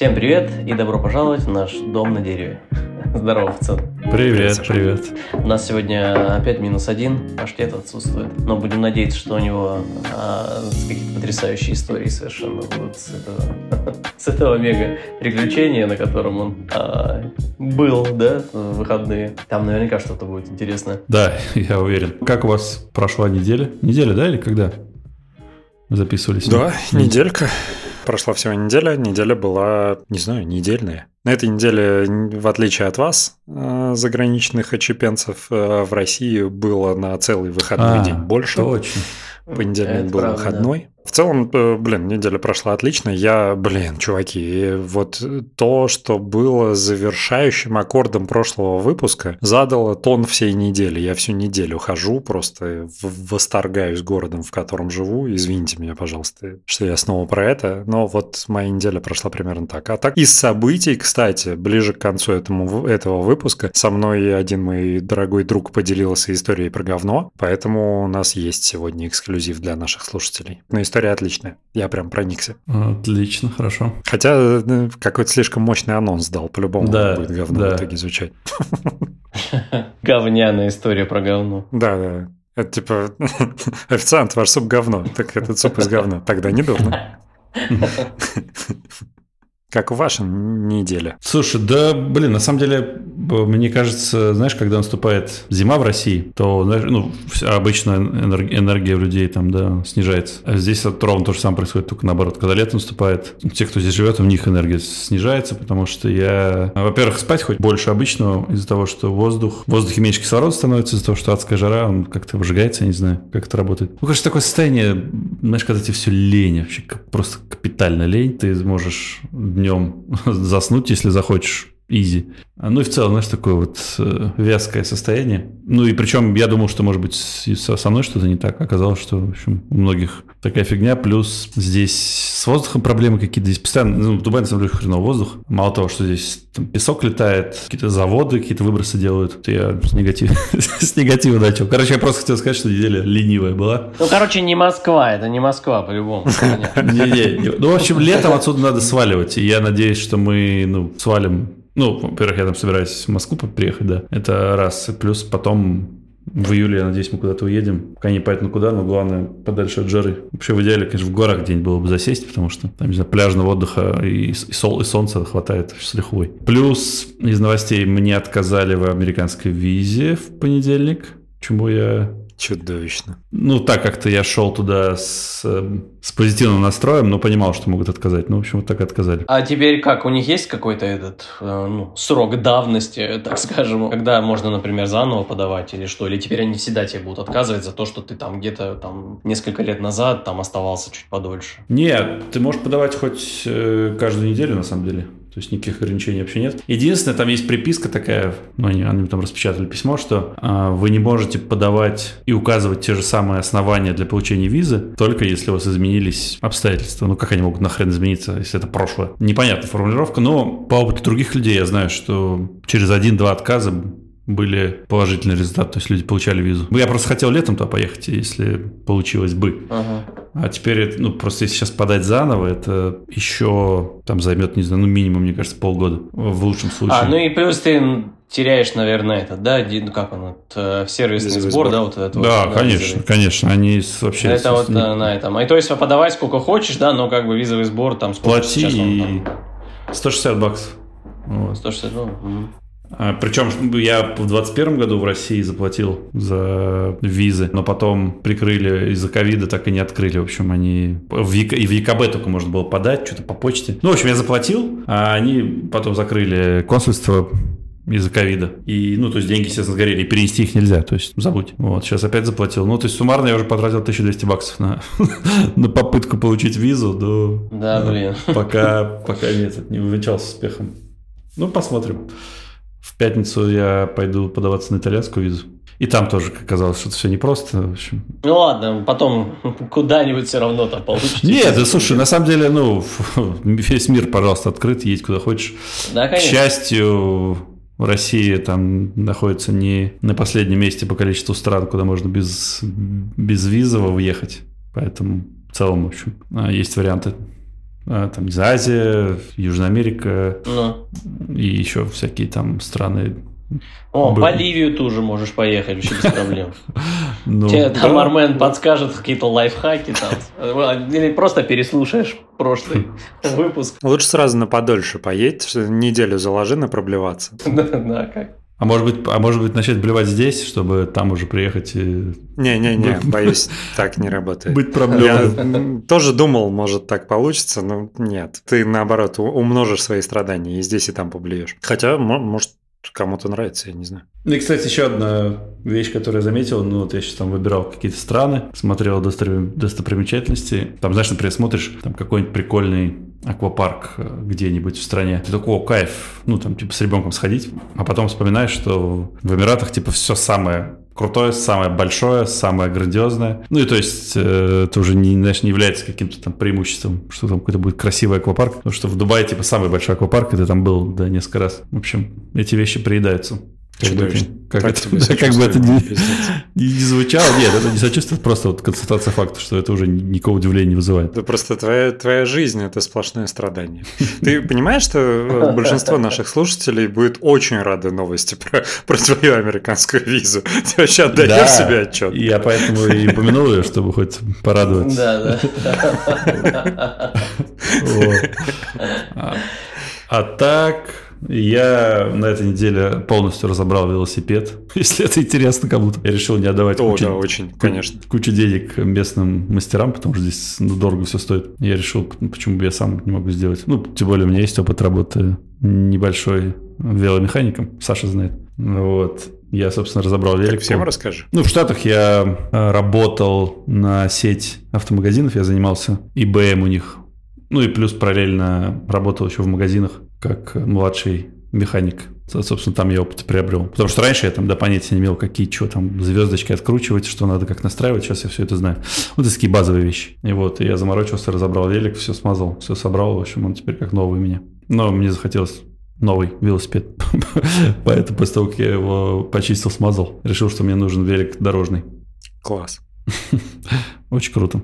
Всем привет и добро пожаловать в наш дом на дереве. Здорово, пацан. Привет, привет. У нас сегодня опять минус один, Паштет отсутствует. Но будем надеяться, что у него а, какие-то потрясающие истории совершенно будут с этого, с этого мега приключения, на котором он а, был, да, в выходные. Там наверняка что-то будет интересное. Да, я уверен. Как у вас прошла неделя? Неделя, да, или когда? записывались? Да, неделька. Прошла всего неделя. Неделя была, не знаю, недельная. На этой неделе, в отличие от вас, э, заграничных очепенцев, э, в России было на целый выходной а, день больше. Точно. Понедельник Это был правда, выходной. Да. В целом, э, блин, неделя прошла отлично. Я, блин, чуваки, вот то, что было завершающим аккордом прошлого выпуска, задало тон всей недели. Я всю неделю хожу, просто восторгаюсь городом, в котором живу. Извините меня, пожалуйста, что я снова про это, но вот моя неделя прошла примерно так. А так из событий, кстати, ближе к концу этому, этого выпуска со мной один мой дорогой друг поделился историей про говно, поэтому у нас есть сегодня эксклюзив для наших слушателей. Но история отличная. Я прям проникся. Отлично, хорошо. Хотя э, какой-то слишком мощный анонс дал. По-любому да, будет говно да. в итоге звучать. Говняная история про говно. Да, да. Это типа официант, ваш суп говно. Так этот суп из говна. Тогда не дурно. Как ваша неделя? Слушай, да, блин, на самом деле, мне кажется, знаешь, когда наступает зима в России, то, ну, обычно энергия у людей там, да, снижается. А здесь это ровно то же самое происходит, только наоборот. Когда лето наступает, те, кто здесь живет, у них энергия снижается, потому что я, во-первых, спать хоть больше обычного из-за того, что воздух, в воздухе меньше кислорода становится, из-за того, что адская жара, он как-то выжигается, я не знаю, как это работает. Ну, конечно, такое состояние, знаешь, когда тебе все лень, вообще просто капитально лень, ты можешь днем заснуть, если захочешь, изи. Ну и в целом, знаешь, такое вот э, вязкое состояние. Ну и причем я думал, что, может быть, со мной что-то не так. Оказалось, что, в общем, у многих такая фигня. Плюс здесь с воздухом проблемы какие-то. Здесь постоянно, ну, в Дубае, на самом деле, хреново воздух. Мало того, что здесь там, песок летает, какие-то заводы какие-то выбросы делают. Я с, негатив... с негатива начал. Короче, я просто хотел сказать, что неделя ленивая была. Ну, короче, не Москва. Это не Москва, по-любому. Не-не. Ну, в общем, летом отсюда надо сваливать. И я надеюсь, что мы, ну, свалим ну, во-первых, я там собираюсь в Москву приехать, да. Это раз. Плюс потом в июле, я надеюсь, мы куда-то уедем. Пока непонятно куда, но главное подальше от жары. Вообще в идеале, конечно, в горах где-нибудь было бы засесть, потому что там, не знаю, пляжного отдыха и, и, сол, и солнца хватает с лихвой. Плюс из новостей мне отказали в американской визе в понедельник, чему я Чудовищно. Ну, так как-то я шел туда с, эм, с позитивным настроем, но понимал, что могут отказать. Ну, в общем, вот так и отказали. А теперь как? У них есть какой-то этот э, ну, срок давности, так скажем, когда можно, например, заново подавать или что? Или теперь они всегда тебе будут отказывать за то, что ты там где-то там несколько лет назад там оставался чуть подольше? Нет, ты можешь подавать хоть э, каждую неделю, на самом деле. То есть никаких ограничений вообще нет. Единственное, там есть приписка такая, ну, они, они там распечатали письмо, что э, вы не можете подавать и указывать те же самые основания для получения визы, только если у вас изменились обстоятельства. Ну, как они могут нахрен измениться, если это прошлое? Непонятная формулировка, но по опыту других людей я знаю, что через один-два отказа были положительные результаты, то есть люди получали визу. Я просто хотел летом туда поехать, если получилось бы. Ага. А теперь, ну, просто если сейчас подать заново, это еще там займет, не знаю, ну, минимум, мне кажется, полгода в лучшем случае. А, ну и плюс ты теряешь, наверное, это, да, ну как он, это, сервисный сбор, сбор, да, вот это. Да, вот, конечно, да, конечно, они вообще. Это вот не... на этом. И то есть подавай сколько хочешь, да, но как бы визовый сбор там сколько Плати сейчас он, и 160 баксов. Вот. 160, ну, угу. А, Причем я в 2021 году в России заплатил за визы, но потом прикрыли из-за ковида, так и не открыли. В общем, они в ЕК... и в ЕКБ только можно было подать, что-то по почте. Ну, в общем, я заплатил, а они потом закрыли консульство из-за ковида. И, ну, то есть деньги, естественно, сгорели, и перенести их нельзя, то есть забудь. Вот, сейчас опять заплатил. Ну, то есть суммарно я уже потратил 1200 баксов на, на попытку получить визу, до... Да, блин. Пока, пока нет, не увенчался успехом. Ну, посмотрим. В пятницу я пойду подаваться на итальянскую визу. И там тоже оказалось, что это все непросто. В общем. Ну ладно, потом куда-нибудь все равно там получится. Нет, да, слушай, на самом деле, ну, весь мир, пожалуйста, открыт, едь куда хочешь. Да, конечно. К счастью, Россия там находится не на последнем месте по количеству стран, куда можно без, без визово въехать. Поэтому в целом, в общем, а, есть варианты там, не знаю, Азия, Южная Америка ну. и еще всякие там страны о, Бы... Боливию тоже можешь поехать вообще без проблем. Ну, Тебе там да. Армен подскажет какие-то лайфхаки там. Или просто переслушаешь прошлый выпуск. Лучше сразу на подольше поедь, неделю заложи на проблеваться. Да, как? А может быть, а может быть начать блевать здесь, чтобы там уже приехать и... Не-не-не, боюсь, так не работает. Быть проблемой. Я тоже думал, может так получится, но нет. Ты наоборот умножишь свои страдания и здесь и там поблюешь. Хотя, может, кому-то нравится, я не знаю. Ну и, кстати, еще одна вещь, которую я заметил, ну вот я сейчас там выбирал какие-то страны, смотрел достопримечательности, там, знаешь, например, смотришь там какой-нибудь прикольный аквапарк э, где-нибудь в стране. Ты такой, о, кайф, ну там типа с ребенком сходить, а потом вспоминаешь, что в Эмиратах типа все самое крутое, самое большое, самое грандиозное. Ну и то есть э, это уже не, знаешь, не является каким-то там преимуществом, что там какой-то будет красивый аквапарк, потому что в Дубае типа самый большой аквапарк, и ты там был, да, несколько раз. В общем, эти вещи приедаются. Как, это, как бы это не, не, не звучало. Нет, это не сочувствие, это просто вот констатация факта, что это уже никакого удивления не вызывает. Это просто твоя, твоя жизнь – это сплошное страдание. Ты понимаешь, что э, большинство наших слушателей будет очень рады новости про, про твою американскую визу? Ты вообще отдаешь да, себе отчет? Я поэтому и упомянул ее, чтобы хоть порадоваться. Да, да. А, а так... Я на этой неделе полностью разобрал велосипед. Если это интересно кому-то. Я решил не отдавать О, кучу, да, очень, конечно. кучу денег местным мастерам, потому что здесь ну, дорого все стоит. Я решил, почему бы я сам не могу сделать. Ну, тем более у меня есть опыт работы небольшой веломехаником. Саша знает. Вот. Я, собственно, разобрал велик. Так всем расскажи. Ну, в Штатах я э, работал на сеть автомагазинов, я занимался ИБМ у них. Ну и плюс параллельно работал еще в магазинах как младший механик. Собственно, там я опыт приобрел. Потому что раньше я там до понятия не имел, какие, что там, звездочки откручивать, что надо, как настраивать. Сейчас я все это знаю. Вот такие базовые вещи. И вот, и я заморочился, разобрал велик, все смазал, все собрал. В общем, он теперь как новый у меня. Но мне захотелось новый велосипед. Поэтому после того, как я его почистил, смазал, решил, что мне нужен велик дорожный. Класс. Очень круто.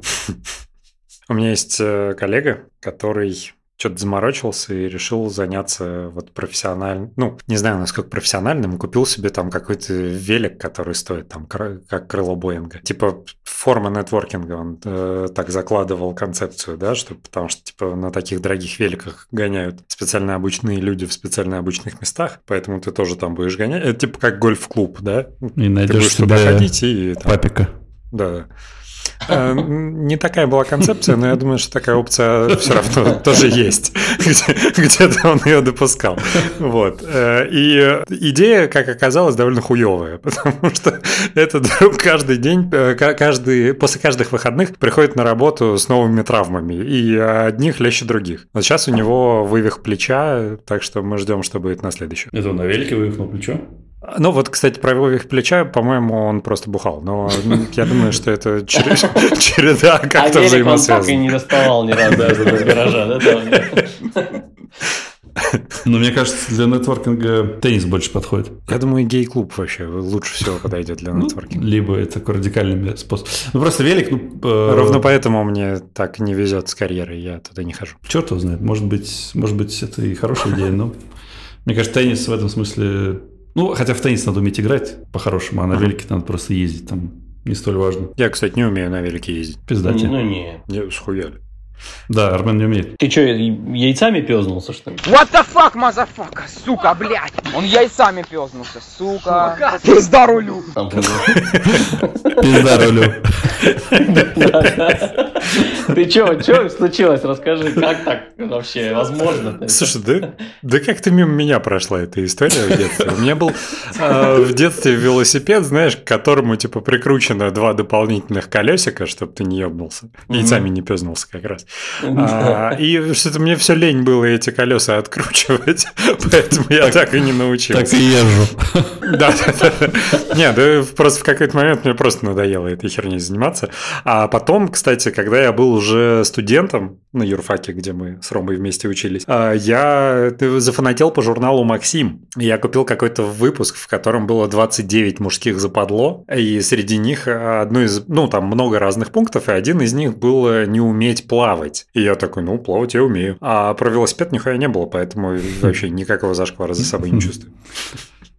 У меня есть э, коллега, который что-то заморочился и решил заняться вот профессиональным, ну, не знаю, насколько профессиональным, купил себе там какой-то велик, который стоит там как крыло Боинга. Типа форма нетворкинга, он э, так закладывал концепцию, да, что потому что типа на таких дорогих великах гоняют специально обученные люди в специально обученных местах, поэтому ты тоже там будешь гонять. Это типа как гольф-клуб, да? И найдешь ты будешь туда ходить и... Там, папика. Да. Э, не такая была концепция, но я думаю, что такая опция все равно тоже есть. Где-то он ее допускал. Вот. Э, и идея, как оказалось, довольно хуевая, потому что друг каждый день, э, каждый, после каждых выходных приходит на работу с новыми травмами, и одних легче других. Вот сейчас у него вывих плеча, так что мы ждем, что будет на следующем. Это он на велике вывихнул плечо? Ну вот, кстати, про вывих плеча, по-моему, он просто бухал. Но я думаю, что это череда как-то взаимосвязана. А он так и не доставал ни разу из гаража, да? Но мне кажется, для нетворкинга теннис больше подходит. Я думаю, гей-клуб вообще лучше всего подойдет для ну, нетворкинга. Либо это такой радикальный способ. Ну, просто велик... Ну, э, Ровно поэтому мне так не везет с карьерой, я туда не хожу. Черт его знает. Может быть, может быть, это и хорошая идея, но... Мне кажется, теннис в этом смысле ну, хотя в теннис надо уметь играть по-хорошему, а на велике надо просто ездить, там не столь важно. Я, кстати, не умею на велике ездить. Пиздате. Ну, не. Не, схуяли. Да, Армен не умеет. Ты что, яйцами пёзнулся, что ли? What the fuck, motherfucker, сука, блядь! Он яйцами пёзнулся, сука! Пизда рулю! Пизда рулю. Ты что, что случилось? Расскажи, как так вообще возможно? Слушай, да, да как ты мимо меня прошла эта история в детстве? У меня был э, в детстве велосипед, знаешь, к которому типа прикручено два дополнительных колесика, чтобы ты не ебнулся. Яйцами не пёзнулся как раз. А, и что-то мне все лень было эти колеса откручивать, поэтому я так и не научился. Так и езжу. Да, да, да. Не, да просто в какой-то момент мне просто надоело этой херней заниматься. А потом, кстати, когда я был уже студентом на юрфаке, где мы с Ромой вместе учились, а, я зафанател по журналу «Максим». Я купил какой-то выпуск, в котором было 29 мужских западло, и среди них одно из, ну, там много разных пунктов, и один из них был не уметь плавать. И я такой, ну, плавать я умею. А про велосипед нихуя не было, поэтому вообще никакого зашквара за собой не чувствую.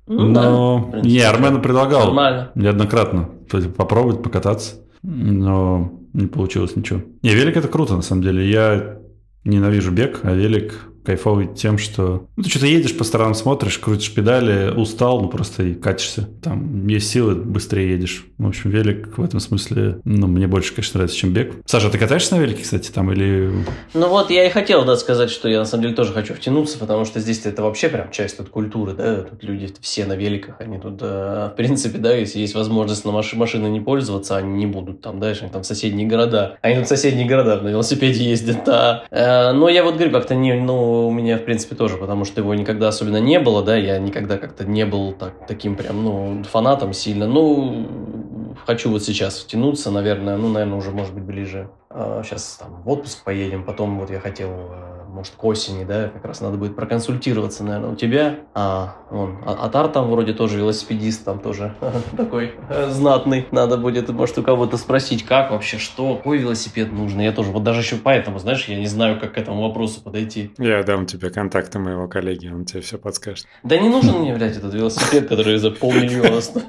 Ну, но да, не, Армен предлагал Нормально. неоднократно попробовать покататься, но не получилось ничего. Не, велик это круто, на самом деле. Я ненавижу бег, а велик кайфовый тем, что ну, ты что-то едешь по сторонам, смотришь, крутишь педали, устал, ну просто и катишься. Там есть силы, быстрее едешь. В общем, велик в этом смысле, ну, мне больше, конечно, нравится, чем бег. Саша, ты катаешься на велике, кстати, там или... Ну вот, я и хотел, да, сказать, что я на самом деле тоже хочу втянуться, потому что здесь это вообще прям часть тут культуры, да, тут люди все на великах, они тут, в принципе, да, если есть возможность на маш- машиной не пользоваться, они не будут там, да, там в соседние города. Они тут в соседние города на велосипеде ездят, а, э, но я вот говорю, как-то не, ну, у меня, в принципе, тоже, потому что его никогда особенно не было, да, я никогда как-то не был так, таким прям, ну, фанатом сильно. Ну, хочу вот сейчас втянуться, наверное, ну, наверное, уже, может быть, ближе. Сейчас а, там в отпуск поедем, потом вот я хотел э, может, к осени, да, как раз надо будет проконсультироваться, наверное, у тебя. А, он, а, Атар там вроде тоже велосипедист, там тоже такой э, знатный. Надо будет, может, у кого-то спросить, как вообще, что, какой велосипед нужно. Я тоже, вот даже еще поэтому, знаешь, я не знаю, как к этому вопросу подойти. Я дам тебе контакты моего коллеги, он тебе все подскажет. Да не нужен мне, блядь, этот велосипед, который за полмиллиона стоит.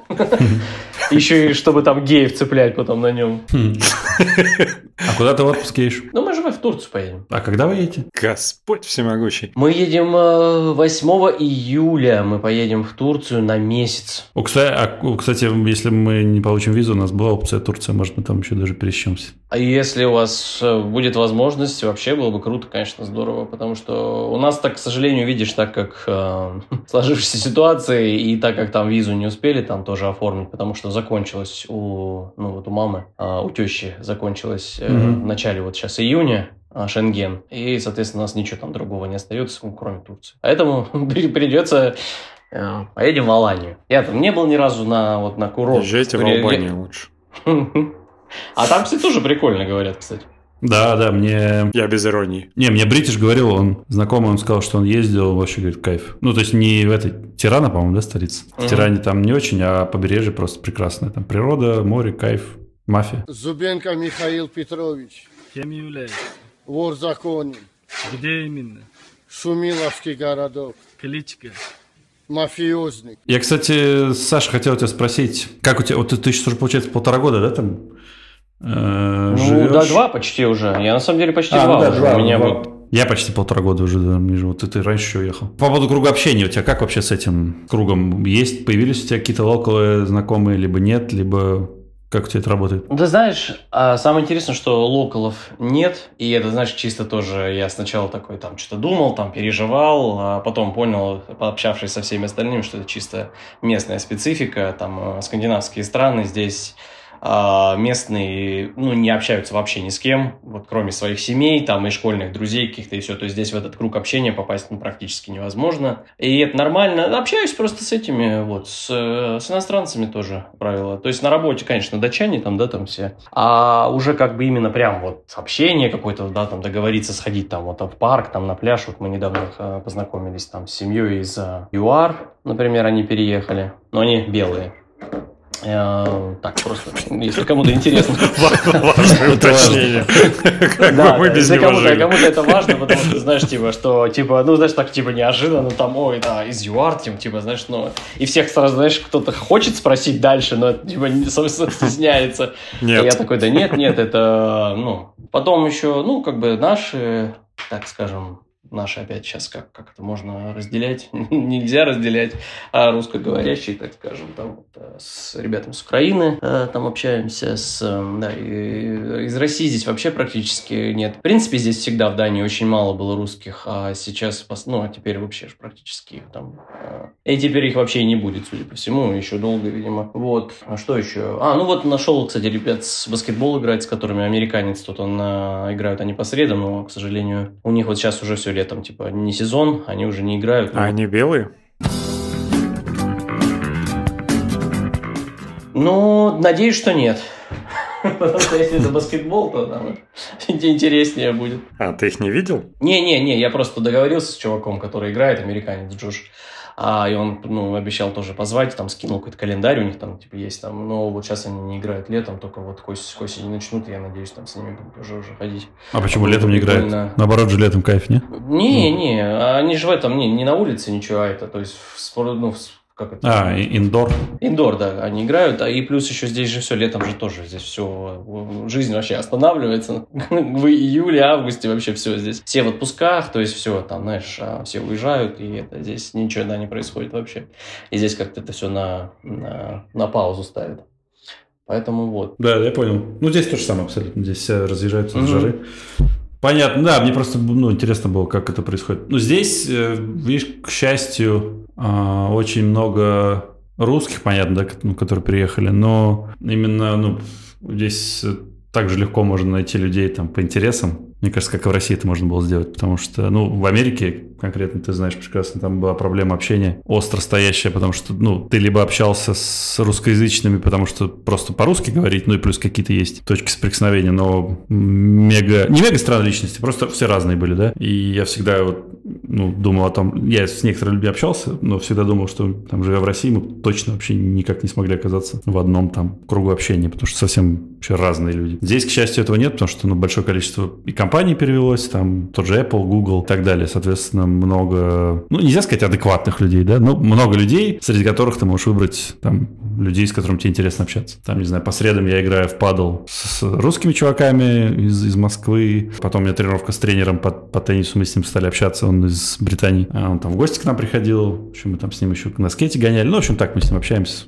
Еще и чтобы там геев цеплять потом на нем. А куда ты в отпуск едешь? Ну, мы же в Турцию поедем. А когда вы едете? Господь всемогущий. Мы едем 8 э, июля. Мы поедем в Турцию на месяц. О, кстати, а, кстати, если мы не получим визу, у нас была опция Турция. Может, мы там еще даже пересечемся. А если у вас э, будет возможность, вообще было бы круто, конечно, здорово. Потому что у нас так, к сожалению, видишь, так как э, сложившаяся ситуация, и так как там визу не успели там тоже оформить, потому что закончилось у, ну, вот у мамы, э, у тещи закончилось э, mm-hmm. в начале вот сейчас июня. А, Шенген. И, соответственно, у нас ничего там другого не остается, ну, кроме Турции. Поэтому придется э, поедем в Аланию. Я там не был ни разу на, вот, на курорт. Езжайте в Албанию лучше. А там, кстати, тоже прикольно говорят, кстати. Да, да, мне... Я без иронии. Не, мне Бритиш говорил, он знакомый, он сказал, что он ездил, вообще говорит, кайф. Ну, то есть не в этой... Тирана, по-моему, да, столица? В Тиране там не очень, а побережье просто прекрасное. Там природа, море, кайф, мафия. Зубенко Михаил Петрович. Кем является? Вор законен. Где именно? Шумиловский городок. Кличка? Мафиозник. Я, кстати, Саша, хотел тебя спросить, как у тебя, вот ты, ты сейчас уже, получается, полтора года, да, там э, Ну, живешь? да, два почти уже. Я, на самом деле, почти а, два ну, да, уже. Два, у меня два. вот я почти полтора года уже там живу. Ты, ты раньше еще уехал. По поводу круга общения у тебя как вообще с этим кругом? Есть, появились у тебя какие-то локалы знакомые, либо нет, либо как у тебя это работает? Ты знаешь, а, самое интересное, что локалов нет, и это, знаешь, чисто тоже я сначала такой там что-то думал, там переживал, а потом понял, пообщавшись со всеми остальными, что это чисто местная специфика, там э, скандинавские страны, здесь местные, ну, не общаются вообще ни с кем, вот кроме своих семей, там, и школьных друзей каких-то, и все. То есть здесь в этот круг общения попасть ну, практически невозможно. И это нормально. Общаюсь просто с этими, вот, с, с иностранцами тоже правило. То есть на работе, конечно, датчане там, да, там все. А уже как бы именно прям вот общение какое-то, да, там договориться сходить там вот в парк, там на пляж. Вот мы недавно э, познакомились там с семьей из э, ЮАР, например, они переехали. Но они белые. Э, так, просто, если кому-то интересно. Важное уточнение. Да, если кому-то это важно, потому что, знаешь, типа, что, типа, ну, знаешь, так, типа, неожиданно, там, ой, да, из ЮАР, типа, знаешь, ну, и всех сразу, знаешь, кто-то хочет спросить дальше, но, типа, собственно, стесняется. Нет. Я такой, да нет, нет, это, ну, потом еще, ну, как бы наши, так скажем, наши опять сейчас как, как это можно разделять, нельзя разделять, а русскоговорящие, так скажем, там вот, э, с ребятами с Украины э, там общаемся, с, э, да, и, из России здесь вообще практически нет. В принципе, здесь всегда в Дании очень мало было русских, а сейчас, ну, а теперь вообще практически там, и теперь их вообще и не будет, судя по всему, еще долго, видимо. Вот, а что еще? А, ну вот нашел, кстати, ребят с баскетбол играть, с которыми американец тут он играют они по средам, но, к сожалению, у них вот сейчас уже все летом, типа, не сезон, они уже не играют. Но... А ну. они белые? Ну, надеюсь, что нет. Потому что если это баскетбол, то там интереснее будет. А, ты их не видел? Не-не-не, я просто договорился с чуваком, который играет, американец Джош. А, и он, ну, обещал тоже позвать, там, скинул какой-то календарь у них там, типа, есть там. Но вот сейчас они не играют летом, только вот к осени начнут, я надеюсь, там с ними будут уже, уже ходить. А почему летом не играют? Наоборот же летом кайф, не? Не, не, они же в этом, не, не на улице ничего, а это, то есть, в, ну, в как это? А, индор. Индор, да, они играют. А и плюс еще здесь же все, летом же тоже здесь все, жизнь вообще останавливается. В июле, августе вообще все здесь. Все в отпусках, то есть все, там, знаешь, а, все уезжают, и это здесь ничего да, не происходит вообще. И здесь как-то это все на, на, на паузу ставит. Поэтому вот. Да, я понял. Ну, здесь то же самое абсолютно. Здесь все разъезжаются mm-hmm. жары. Понятно, да, мне просто ну, интересно было, как это происходит. Ну, здесь, э, видишь, к счастью, очень много русских, понятно, да, ну, которые приехали, но именно ну, здесь также легко можно найти людей там по интересам. Мне кажется, как и в России это можно было сделать, потому что, ну, в Америке конкретно, ты знаешь прекрасно, там была проблема общения остро стоящая, потому что, ну, ты либо общался с русскоязычными, потому что просто по-русски говорить, ну и плюс какие-то есть точки соприкосновения, но мега, не мега странные личности, просто все разные были, да, и я всегда вот, ну, думал о том, я с некоторыми людьми общался, но всегда думал, что там, живя в России, мы точно вообще никак не смогли оказаться в одном там кругу общения, потому что совсем вообще разные люди. Здесь, к счастью, этого нет, потому что, ну, большое количество и компаний перевелось, там тот же Apple, Google и так далее. Соответственно, много, ну, нельзя сказать адекватных людей, да, но много людей, среди которых ты можешь выбрать там людей, с которыми тебе интересно общаться. Там, не знаю, по средам я играю в падл с русскими чуваками из, из Москвы. Потом у меня тренировка с тренером по, по теннису, мы с ним стали общаться, он из Британии. А он там в гости к нам приходил, в общем, мы там с ним еще на скейте гоняли. Ну, в общем, так мы с ним общаемся.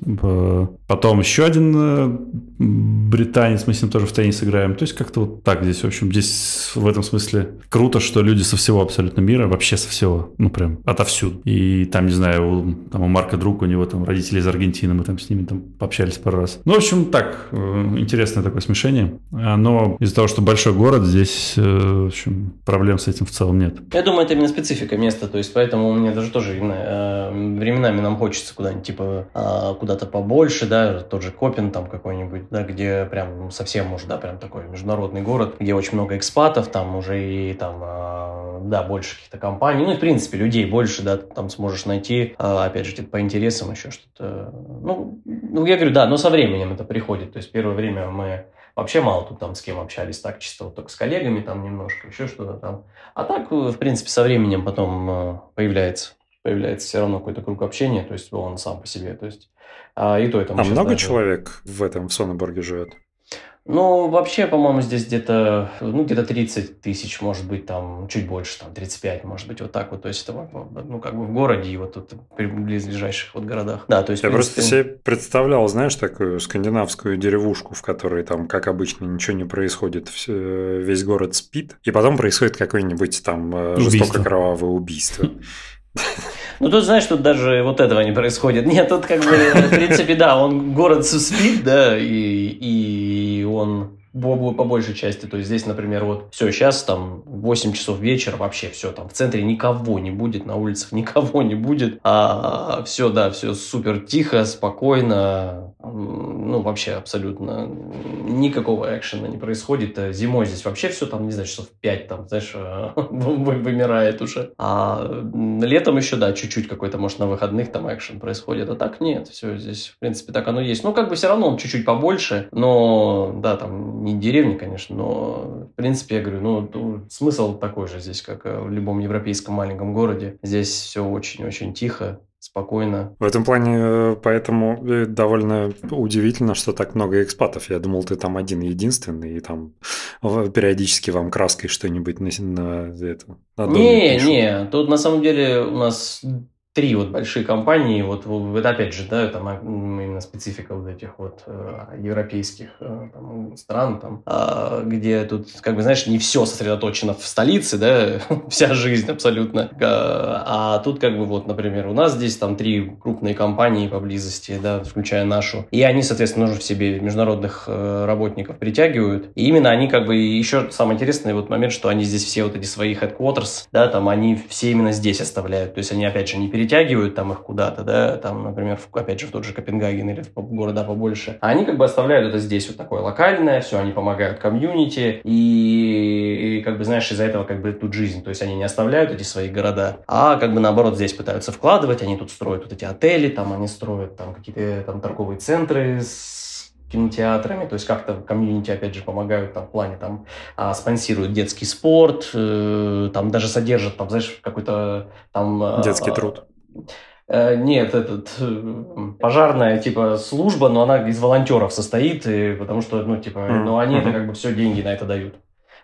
Потом еще один э, британец, мы с ним тоже в теннис играем. То есть как-то вот так здесь, в общем, здесь в этом смысле круто, что люди со всего абсолютно мира, вообще со всего, ну прям отовсюду. И там, не знаю, у, там у Марка друг, у него там родители из Аргентины, мы там с ними там пообщались пару раз. Ну, в общем, так, э, интересное такое смешение. Но из-за того, что большой город, здесь, э, в общем, проблем с этим в целом нет. Я думаю, это именно специфика места, то есть поэтому мне даже тоже э, временами нам хочется куда-нибудь, типа, а, куда-то побольше, да, тот же Копен там какой-нибудь, да, где прям совсем, может, да, прям такой международный город, где очень много экспатов, там уже и там, а, да, больше каких-то компаний, ну и в принципе людей больше, да, там сможешь найти, а, опять же, по интересам еще что-то. Ну, ну, я говорю, да, но со временем это приходит, то есть первое время мы вообще мало тут там с кем общались, так чисто вот только с коллегами там немножко, еще что-то там. А так, в принципе, со временем потом а, появляется появляется все равно какой-то круг общения, то есть он сам по себе, то есть а, и то это. А много даже... человек в этом в Соннеборге живет? Ну, вообще, по-моему, здесь где-то, ну, где-то 30 тысяч, может быть, там, чуть больше, там, 35, может быть, вот так вот. То есть, это, ну, как бы в городе и вот тут в близлежащих вот городах. Да, то есть, Я принципе... просто себе представлял, знаешь, такую скандинавскую деревушку, в которой там, как обычно, ничего не происходит, весь город спит, и потом происходит какое-нибудь там э, жестоко кровавое убийство. Ну, тут, знаешь, тут даже вот этого не происходит. Нет, тут как бы, в принципе, да, он город спит, да, и, и он по большей части. То есть здесь, например, вот все, сейчас там 8 часов вечера, вообще все, там в центре никого не будет, на улицах никого не будет. А все, да, все супер тихо, спокойно, ну, вообще абсолютно никакого экшена не происходит. Зимой здесь вообще все там, не знаю, часов 5 там, знаешь, вымирает уже. А летом еще, да, чуть-чуть какой-то, может, на выходных там экшен происходит. А так нет, все здесь, в принципе, так оно есть. Ну, как бы все равно он чуть-чуть побольше, но, да, там не деревни, конечно, но, в принципе, я говорю, ну, смысл такой же здесь, как в любом европейском маленьком городе. Здесь все очень-очень тихо, спокойно. В этом плане, э, поэтому э, довольно удивительно, что так много экспатов. Я думал, ты там один единственный, и там периодически вам краской что-нибудь на, на это. На не, пишут. не, тут на самом деле у нас три вот большие компании, вот, вот опять же, да, там именно специфика вот этих вот э, европейских э, там, стран, там, э, где тут, как бы, знаешь, не все сосредоточено в столице, да, вся жизнь абсолютно, а тут, как бы, вот, например, у нас здесь там три крупные компании поблизости, да, включая нашу, и они, соответственно, уже в себе международных э, работников притягивают, и именно они, как бы, еще самый интересный вот момент, что они здесь все вот эти свои headquarters, да, там, они все именно здесь оставляют, то есть они, опять же, не переезжают перетягивают там их куда-то, да, там, например, в, опять же, в тот же Копенгаген или в города побольше, а они как бы оставляют это здесь вот такое локальное, все, они помогают комьюнити, и, и как бы, знаешь, из-за этого как бы тут жизнь, то есть они не оставляют эти свои города, а как бы наоборот здесь пытаются вкладывать, они тут строят вот эти отели, там они строят там какие-то там торговые центры с кинотеатрами, то есть как-то комьюнити, опять же, помогают там в плане, там, а, спонсируют детский спорт, э, там даже содержат, там, знаешь, какой-то там... А, детский труд. Э, нет, этот э, пожарная типа служба, но она из волонтеров состоит, и, потому что, ну, типа, mm-hmm. ну, они это как бы все деньги на это дают.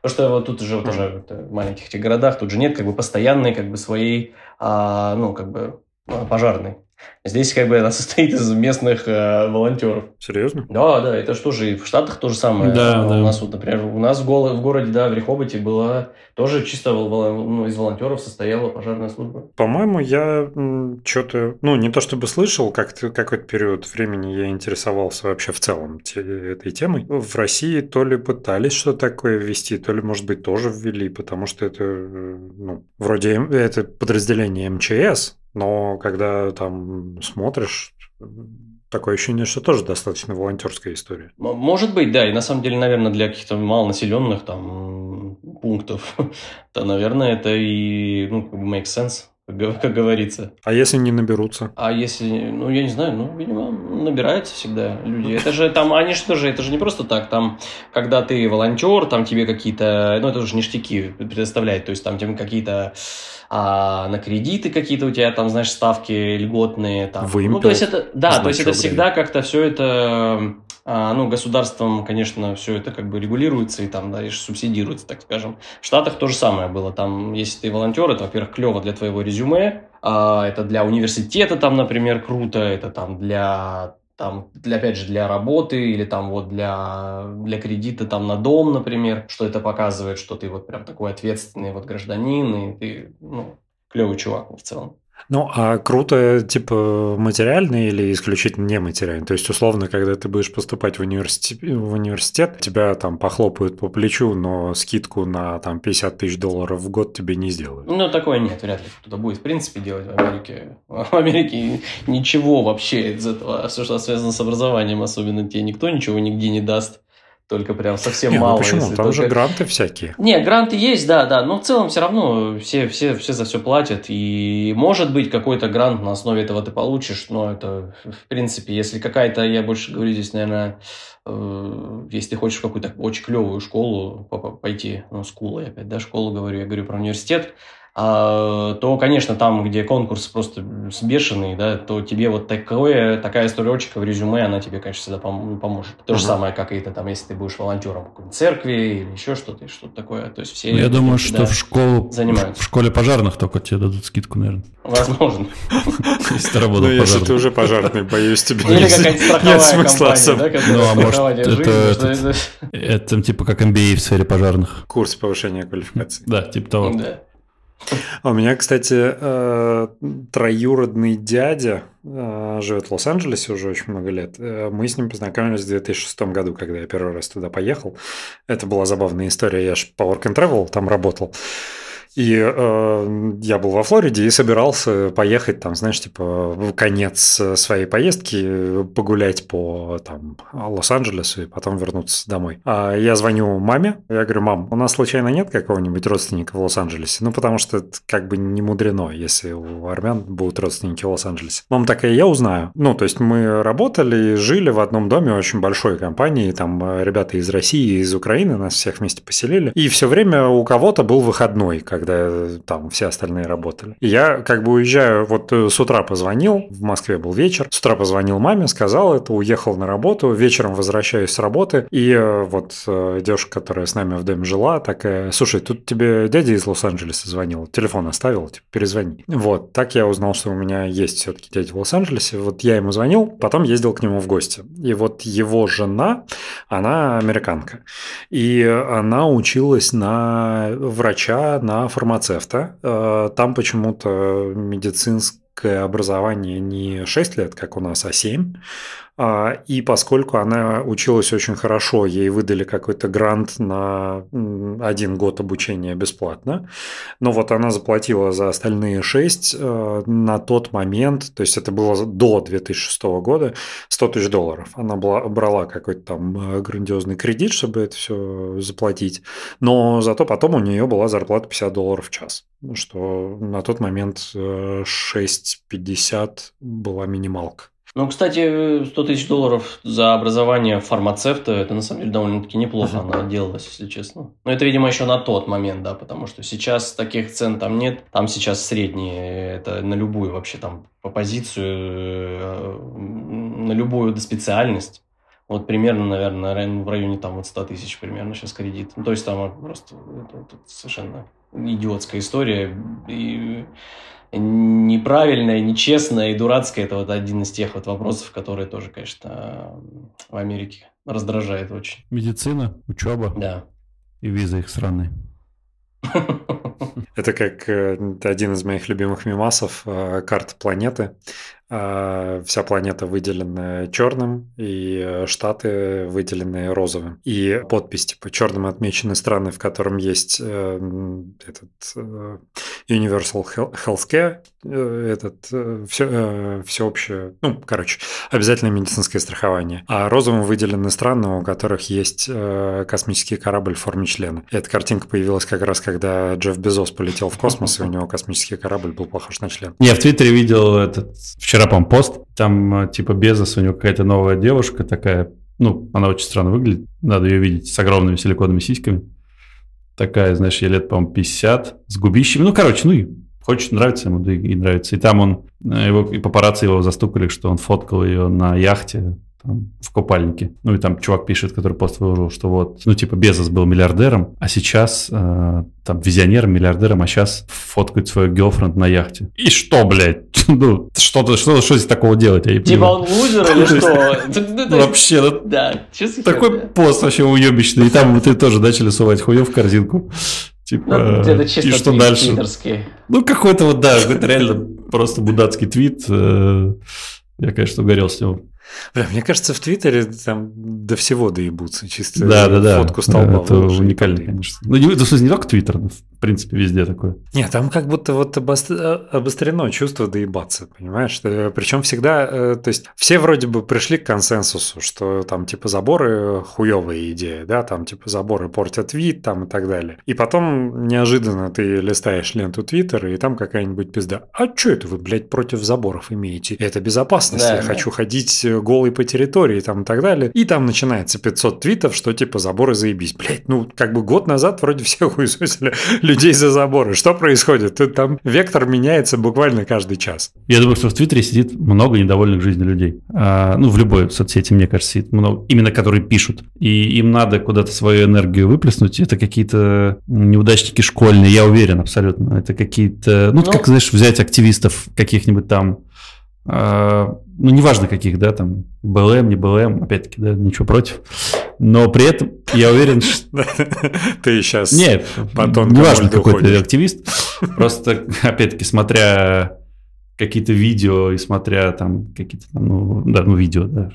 Потому что вот тут уже вот уже в маленьких этих городах тут же нет как бы постоянной как бы своей, а, ну, как бы пожарной. Здесь как бы она состоит из местных э, волонтеров. Серьезно? Да, да, это что же и в Штатах то же самое. Да, у да. нас вот, например, у нас в, гол- в городе, да, в Рехоботе была тоже чисто ну, из волонтеров состояла пожарная служба. По-моему, я что-то, ну, не то чтобы слышал, как какой-то период времени я интересовался вообще в целом те, этой темой. В России то ли пытались что-то такое ввести, то ли, может быть, тоже ввели, потому что это, э, ну, вроде это подразделение МЧС, но когда там смотришь, такое ощущение, что тоже достаточно волонтерская история. Может быть, да. И на самом деле, наверное, для каких-то малонаселенных там пунктов, то, наверное, это и ну, make sense как говорится. А если не наберутся? А если, ну, я не знаю, ну, видимо, набираются всегда люди. Это же там, они что же, это же не просто так, там, когда ты волонтер, там тебе какие-то, ну, это уже ништяки предоставляет, то есть там тебе какие-то а на кредиты какие-то у тебя там, знаешь, ставки льготные. Там. Вымпел. Ну, то есть это, да, то есть это всегда как-то все это, а, ну, государством, конечно, все это как бы регулируется и там, да, и субсидируется, так скажем. В Штатах то же самое было. Там, если ты волонтер, это, во-первых, клево для твоего резюме, а это для университета там, например, круто, это там для там, для, опять же, для работы или там вот для, для кредита там на дом, например, что это показывает, что ты вот прям такой ответственный вот гражданин, и ты, ну, клевый чувак в целом. Ну, а круто, типа, материально или исключительно нематериально? То есть, условно, когда ты будешь поступать в университет, в университет, тебя там похлопают по плечу, но скидку на там 50 тысяч долларов в год тебе не сделают. Ну, такое нет, вряд ли кто-то будет, в принципе, делать в Америке. В Америке ничего вообще из этого, все, что связано с образованием, особенно тебе никто ничего нигде не даст только прям совсем не, ну мало. Ну почему? Там только... же гранты всякие. Не, гранты есть, да, да, но в целом все равно все, все, все за все платят, и может быть какой-то грант на основе этого ты получишь, но это, в принципе, если какая-то, я больше говорю здесь, наверное, э, если ты хочешь в какую-то очень клевую школу пойти, ну, скулы опять, да, школу говорю, я говорю про университет, а, то, конечно, там, где конкурс просто бешеный, да, то тебе вот такое, такая строчка в резюме, она тебе, конечно, всегда пом- поможет. То же самое, как и это, там, если ты будешь волонтером в какой-нибудь церкви или еще что-то, что-то такое. То есть все ну, Я думаю, что в школу занимаются. в школе пожарных только тебе дадут скидку, наверное. Возможно. Если ты работал Ну, если ты уже пожарный, боюсь, тебе Или какая-то страховая компания, Ну, а может, это типа как MBA в сфере пожарных. Курс повышения квалификации. Да, типа того. Да. А у меня, кстати, э, троюродный дядя э, живет в Лос-Анджелесе уже очень много лет. Э, мы с ним познакомились в 2006 году, когда я первый раз туда поехал. Это была забавная история. Я же по Work and Travel там работал. И э, я был во Флориде и собирался поехать там, знаешь, типа в конец своей поездки погулять по там Лос-Анджелесу и потом вернуться домой. А я звоню маме, я говорю, мам, у нас случайно нет какого-нибудь родственника в Лос-Анджелесе? Ну, потому что это как бы не мудрено, если у армян будут родственники в Лос-Анджелесе. Мама такая, я узнаю. Ну, то есть мы работали и жили в одном доме очень большой компании, там ребята из России и из Украины нас всех вместе поселили. И все время у кого-то был выходной, когда когда там все остальные работали. И я как бы уезжаю, вот э, с утра позвонил, в Москве был вечер, с утра позвонил маме, сказал это, уехал на работу, вечером возвращаюсь с работы, и э, вот э, девушка, которая с нами в доме жила, такая, слушай, тут тебе дядя из Лос-Анджелеса звонил, телефон оставил, типа, перезвони. Вот, так я узнал, что у меня есть все-таки дядя в Лос-Анджелесе, вот я ему звонил, потом ездил к нему в гости. И вот его жена, она американка, и она училась на врача на фармацевта. Э, там почему-то медицинское образование не 6 лет, как у нас, а 7. А, и поскольку она училась очень хорошо, ей выдали какой-то грант на один год обучения бесплатно. Но вот она заплатила за остальные шесть э, на тот момент, то есть это было до 2006 года, 100 тысяч долларов. Она брала какой-то там э, грандиозный кредит, чтобы это все заплатить. Но зато потом у нее была зарплата 50 долларов в час. Что на тот момент 6,50 э, была минималка. Ну, кстати, 100 тысяч долларов за образование фармацевта, это на самом деле довольно-таки неплохо она делалась, если честно. Но это, видимо, еще на тот момент, да, потому что сейчас таких цен там нет. Там сейчас средние, это на любую вообще там по позицию, э, на любую специальность. Вот примерно, наверное, в районе там вот 100 тысяч примерно сейчас кредит. Ну, то есть там просто это, это совершенно идиотская история. И неправильное, нечестное и дурацкое. Это вот один из тех вот вопросов, которые тоже, конечно, в Америке раздражает очень. Медицина, учеба. Да. И виза их страны. Это как э, один из моих любимых мемасов э, карта планеты. А, вся планета выделена черным, и э, штаты выделены розовым. И подпись, типа, черным отмечены страны, в котором есть э, этот э, Universal Healthcare, э, этот э, все, э, всеобщее, ну, короче, обязательное медицинское страхование. А розовым выделены страны, у которых есть космический корабль в форме члена. Эта картинка появилась как раз, когда Джефф Безос полетел в космос, и у него космический корабль был похож на член. Я в Твиттере видел этот вчера по пост, там типа Безос, у него какая-то новая девушка такая, ну, она очень странно выглядит, надо ее видеть, с огромными силиконовыми сиськами. Такая, знаешь, ей лет, по-моему, 50, с губищами. Ну, короче, ну, и хочет, нравится ему, да и, нравится. И там он, э, его, и папарацци его застукали, что он фоткал ее на яхте, там, в купальнике. Ну и там чувак пишет, который пост выложил, что вот, ну типа Безос был миллиардером, а сейчас э, там визионером, миллиардером, а сейчас фоткает свою гелфренд на яхте. И что, блядь? ну, что, что, что здесь такого делать? Я типа он лузер или что? Вообще, ну, да, такой пост вообще уебищный. И там ты тоже начали сувать хуев в корзинку. Типа, ну, и что дальше? Ну, какой-то вот, да, какой-то реально просто будацкий твит. Э, я, конечно, угорел с него. Бля, мне кажется, в Твиттере там до всего доебутся, чисто да, да, да. фотку столба. Это уникально, конечно. Ну, не, это, не только Твиттер, в принципе везде такое. Нет, там как будто вот обострено чувство доебаться, понимаешь? Причем всегда, э, то есть все вроде бы пришли к консенсусу, что там типа заборы хуевая идея, да, там типа заборы портят вид там и так далее. И потом неожиданно ты листаешь ленту Твиттера, и там какая-нибудь пизда. А что это вы, блядь, против заборов имеете? Это безопасность, да, я да. хочу ходить голый по территории там и так далее. И там начинается 500 твитов, что типа заборы заебись. Блять, ну как бы год назад вроде все хуесосили людей за заборы. Что происходит? Тут там вектор меняется буквально каждый час. Я думаю, что в Твиттере сидит много недовольных жизнью людей. А, ну, в любой соцсети, мне кажется, сидит много. Именно которые пишут. И им надо куда-то свою энергию выплеснуть. Это какие-то неудачники школьные, я уверен абсолютно. Это какие-то... Ну, ну, как, знаешь, взять активистов каких-нибудь там а, ну, неважно каких, да, там, БЛМ, не БЛМ, опять-таки, да, ничего против. Но при этом я уверен, что... Ты сейчас Нет, неважно какой ты активист. Просто, опять-таки, смотря какие-то видео и смотря там какие-то, ну, да, ну, видео, да,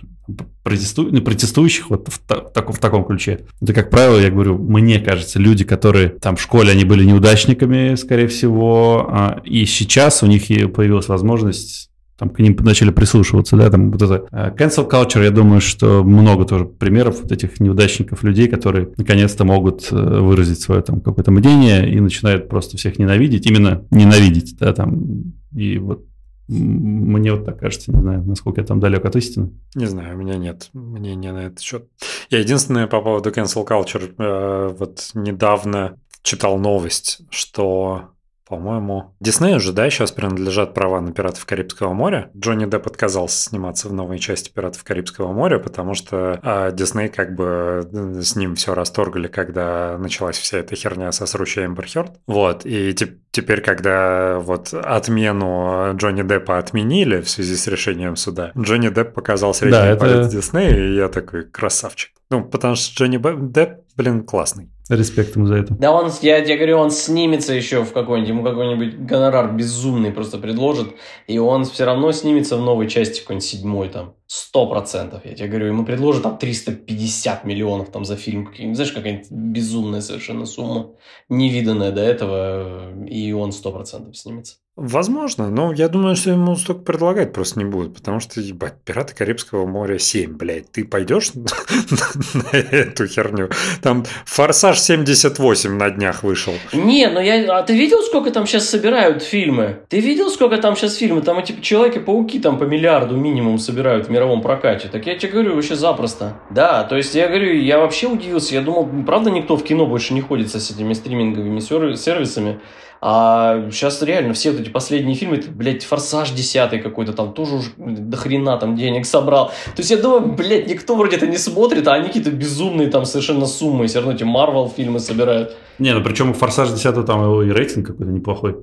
протесту... ну, протестующих вот в, так, в таком ключе. Это, как правило, я говорю, мне кажется, люди, которые там в школе, они были неудачниками, скорее всего, а, и сейчас у них появилась возможность там к ним начали прислушиваться, да, там вот это э, cancel culture, я думаю, что много тоже примеров вот этих неудачников людей, которые наконец-то могут э, выразить свое там какое-то мнение и начинают просто всех ненавидеть, именно ненавидеть, да, там, и вот мне вот так кажется, не знаю, насколько я там далек от истины. Не знаю, у меня нет мнения на этот счет. Я единственное по поводу cancel culture, э, вот недавно читал новость, что по-моему, Диснею же, да, сейчас принадлежат права на «Пиратов Карибского моря». Джонни Депп отказался сниматься в новой части «Пиратов Карибского моря», потому что а, Дисней как бы э, с ним все расторгли, когда началась вся эта херня со срущей Эмбер Хёрд. Вот, и теперь, когда вот отмену Джонни Деппа отменили в связи с решением суда, Джонни Депп показал средний да, палец это... Диснея, и я такой, красавчик. Ну, потому что Джонни Депп, блин, классный. Респект ему за это. Да он, я тебе говорю, он снимется еще в какой-нибудь, ему какой-нибудь гонорар безумный просто предложит, и он все равно снимется в новой части какой-нибудь седьмой там. Сто процентов, я тебе говорю. Ему предложат там 350 миллионов там за фильм. Знаешь, какая-нибудь безумная совершенно сумма, невиданная до этого, и он сто процентов снимется. Возможно, но я думаю, что ему столько предлагать просто не будет, потому что, ебать, «Пираты Карибского моря 7», блядь, ты пойдешь на эту херню? Там «Форсаж 78» на днях вышел. Не, ну я... А ты видел, сколько там сейчас собирают фильмы? Ты видел, сколько там сейчас фильмы? Там эти Человеки-пауки там по миллиарду минимум собирают в мировом прокате. Так я тебе говорю, вообще запросто. Да, то есть я говорю, я вообще удивился. Я думал, правда никто в кино больше не ходит с этими стриминговыми сервисами. А сейчас реально все вот эти последние фильмы, это, блядь, «Форсаж» десятый какой-то там тоже уж до хрена там денег собрал. То есть я думаю, блядь, никто вроде это не смотрит, а они какие-то безумные там совершенно суммы. Все равно эти Марвел фильмы собирают. Не, ну причем у «Форсаж» десятого там его и рейтинг какой-то неплохой.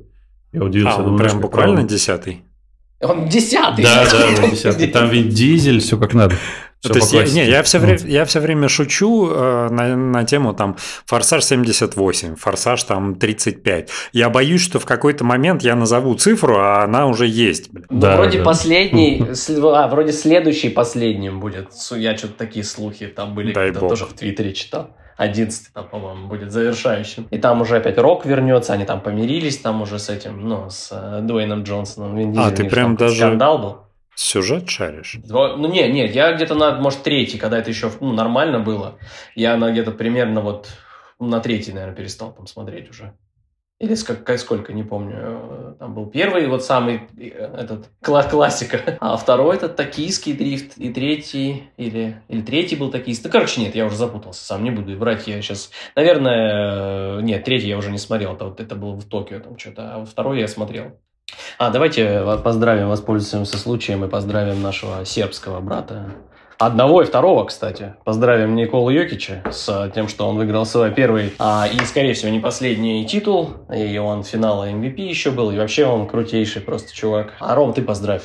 Я удивился. А, он думаю, прям буквально десятый? Он десятый. Да, да, он десятый. Там ведь дизель, все как надо. Все То есть я, не, я, все время, я все время шучу э, на, на тему там «Форсаж 78», «Форсаж там 35». Я боюсь, что в какой-то момент я назову цифру, а она уже есть. Ну, да, вроде да. последний, а, вроде следующий последним будет. Я что-то такие слухи там были, Дай когда тоже в Твиттере читал. 11 там, по-моему, будет завершающим. И там уже опять Рок вернется, они там помирились там уже с этим, ну, с э, Дуэйном Джонсоном. Вин а, ты прям даже... Скандал был. Сюжет шаришь? Ну, не, не, я где-то на, может, третий, когда это еще ну, нормально было. Я на где-то примерно вот на третий, наверное, перестал там смотреть уже. Или сколько, сколько, не помню. Там был первый, вот самый этот классика, а второй этот токийский дрифт, и третий, или, или третий был токийский. Ну, короче, нет, я уже запутался сам, не буду врать, я сейчас... Наверное, нет, третий я уже не смотрел, это, вот, это был в Токио там что-то, а второй я смотрел. А, давайте поздравим, воспользуемся случаем и поздравим нашего сербского брата. Одного и второго, кстати. Поздравим Николу Йокича с тем, что он выиграл свой первый а, и, скорее всего, не последний титул. И он финала MVP еще был. И вообще он крутейший просто чувак. А, Ром, ты поздравь.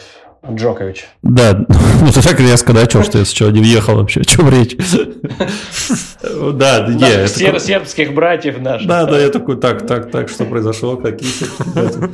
Джокович. Да, ну ты так резко начал, что я сначала не въехал вообще. О чем речь? Да, не. Сербских братьев наших. Да, да, я такой, так, так, так, что произошло, какие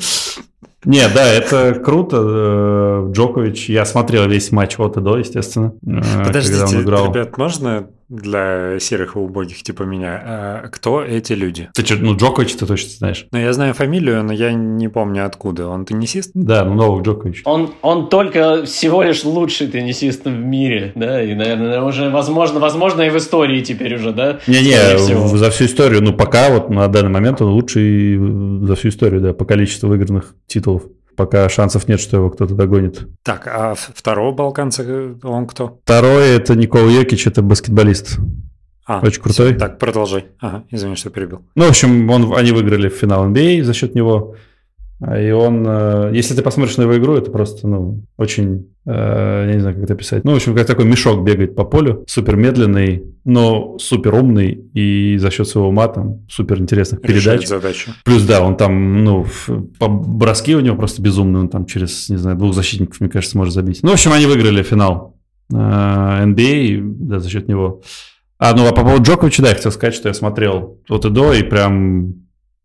не, да, это круто. Э, Джокович, я смотрел весь матч от и до, естественно. Э, Подождите, ребят, можно для серых и убогих типа меня. А кто эти люди? Ты что, ну Джокович ты точно знаешь. Ну, я знаю фамилию, но я не помню откуда. Он теннисист? Да, ну Новак Джокович. Он, он только всего лишь лучший теннисист в мире, да, и, наверное, уже, возможно, возможно, и в истории теперь уже, да? Не-не, за всю историю, ну, пока вот на данный момент он лучший за всю историю, да, по количеству выигранных титулов пока шансов нет, что его кто-то догонит. Так, а второго балканца э, он кто? Второй это Никол Йокич, это баскетболист. А, Очень крутой. Так, продолжай. Ага, извини, что перебил. Ну, в общем, он, они выиграли в финал NBA за счет него. А, и он, э, если ты посмотришь на его игру, это просто, ну, очень, э, я не знаю, как это описать. Ну, в общем, как такой мешок бегает по полю, супер медленный, но супер умный и за счет своего ума там супер интересных передач. задачу. Плюс, да, он там, ну, по броски у него просто безумные, он там через, не знаю, двух защитников, мне кажется, может забить. Ну, в общем, они выиграли финал NBA, э, да, за счет него. А, ну, а по поводу Джоковича, да, я хотел сказать, что я смотрел от и до, и прям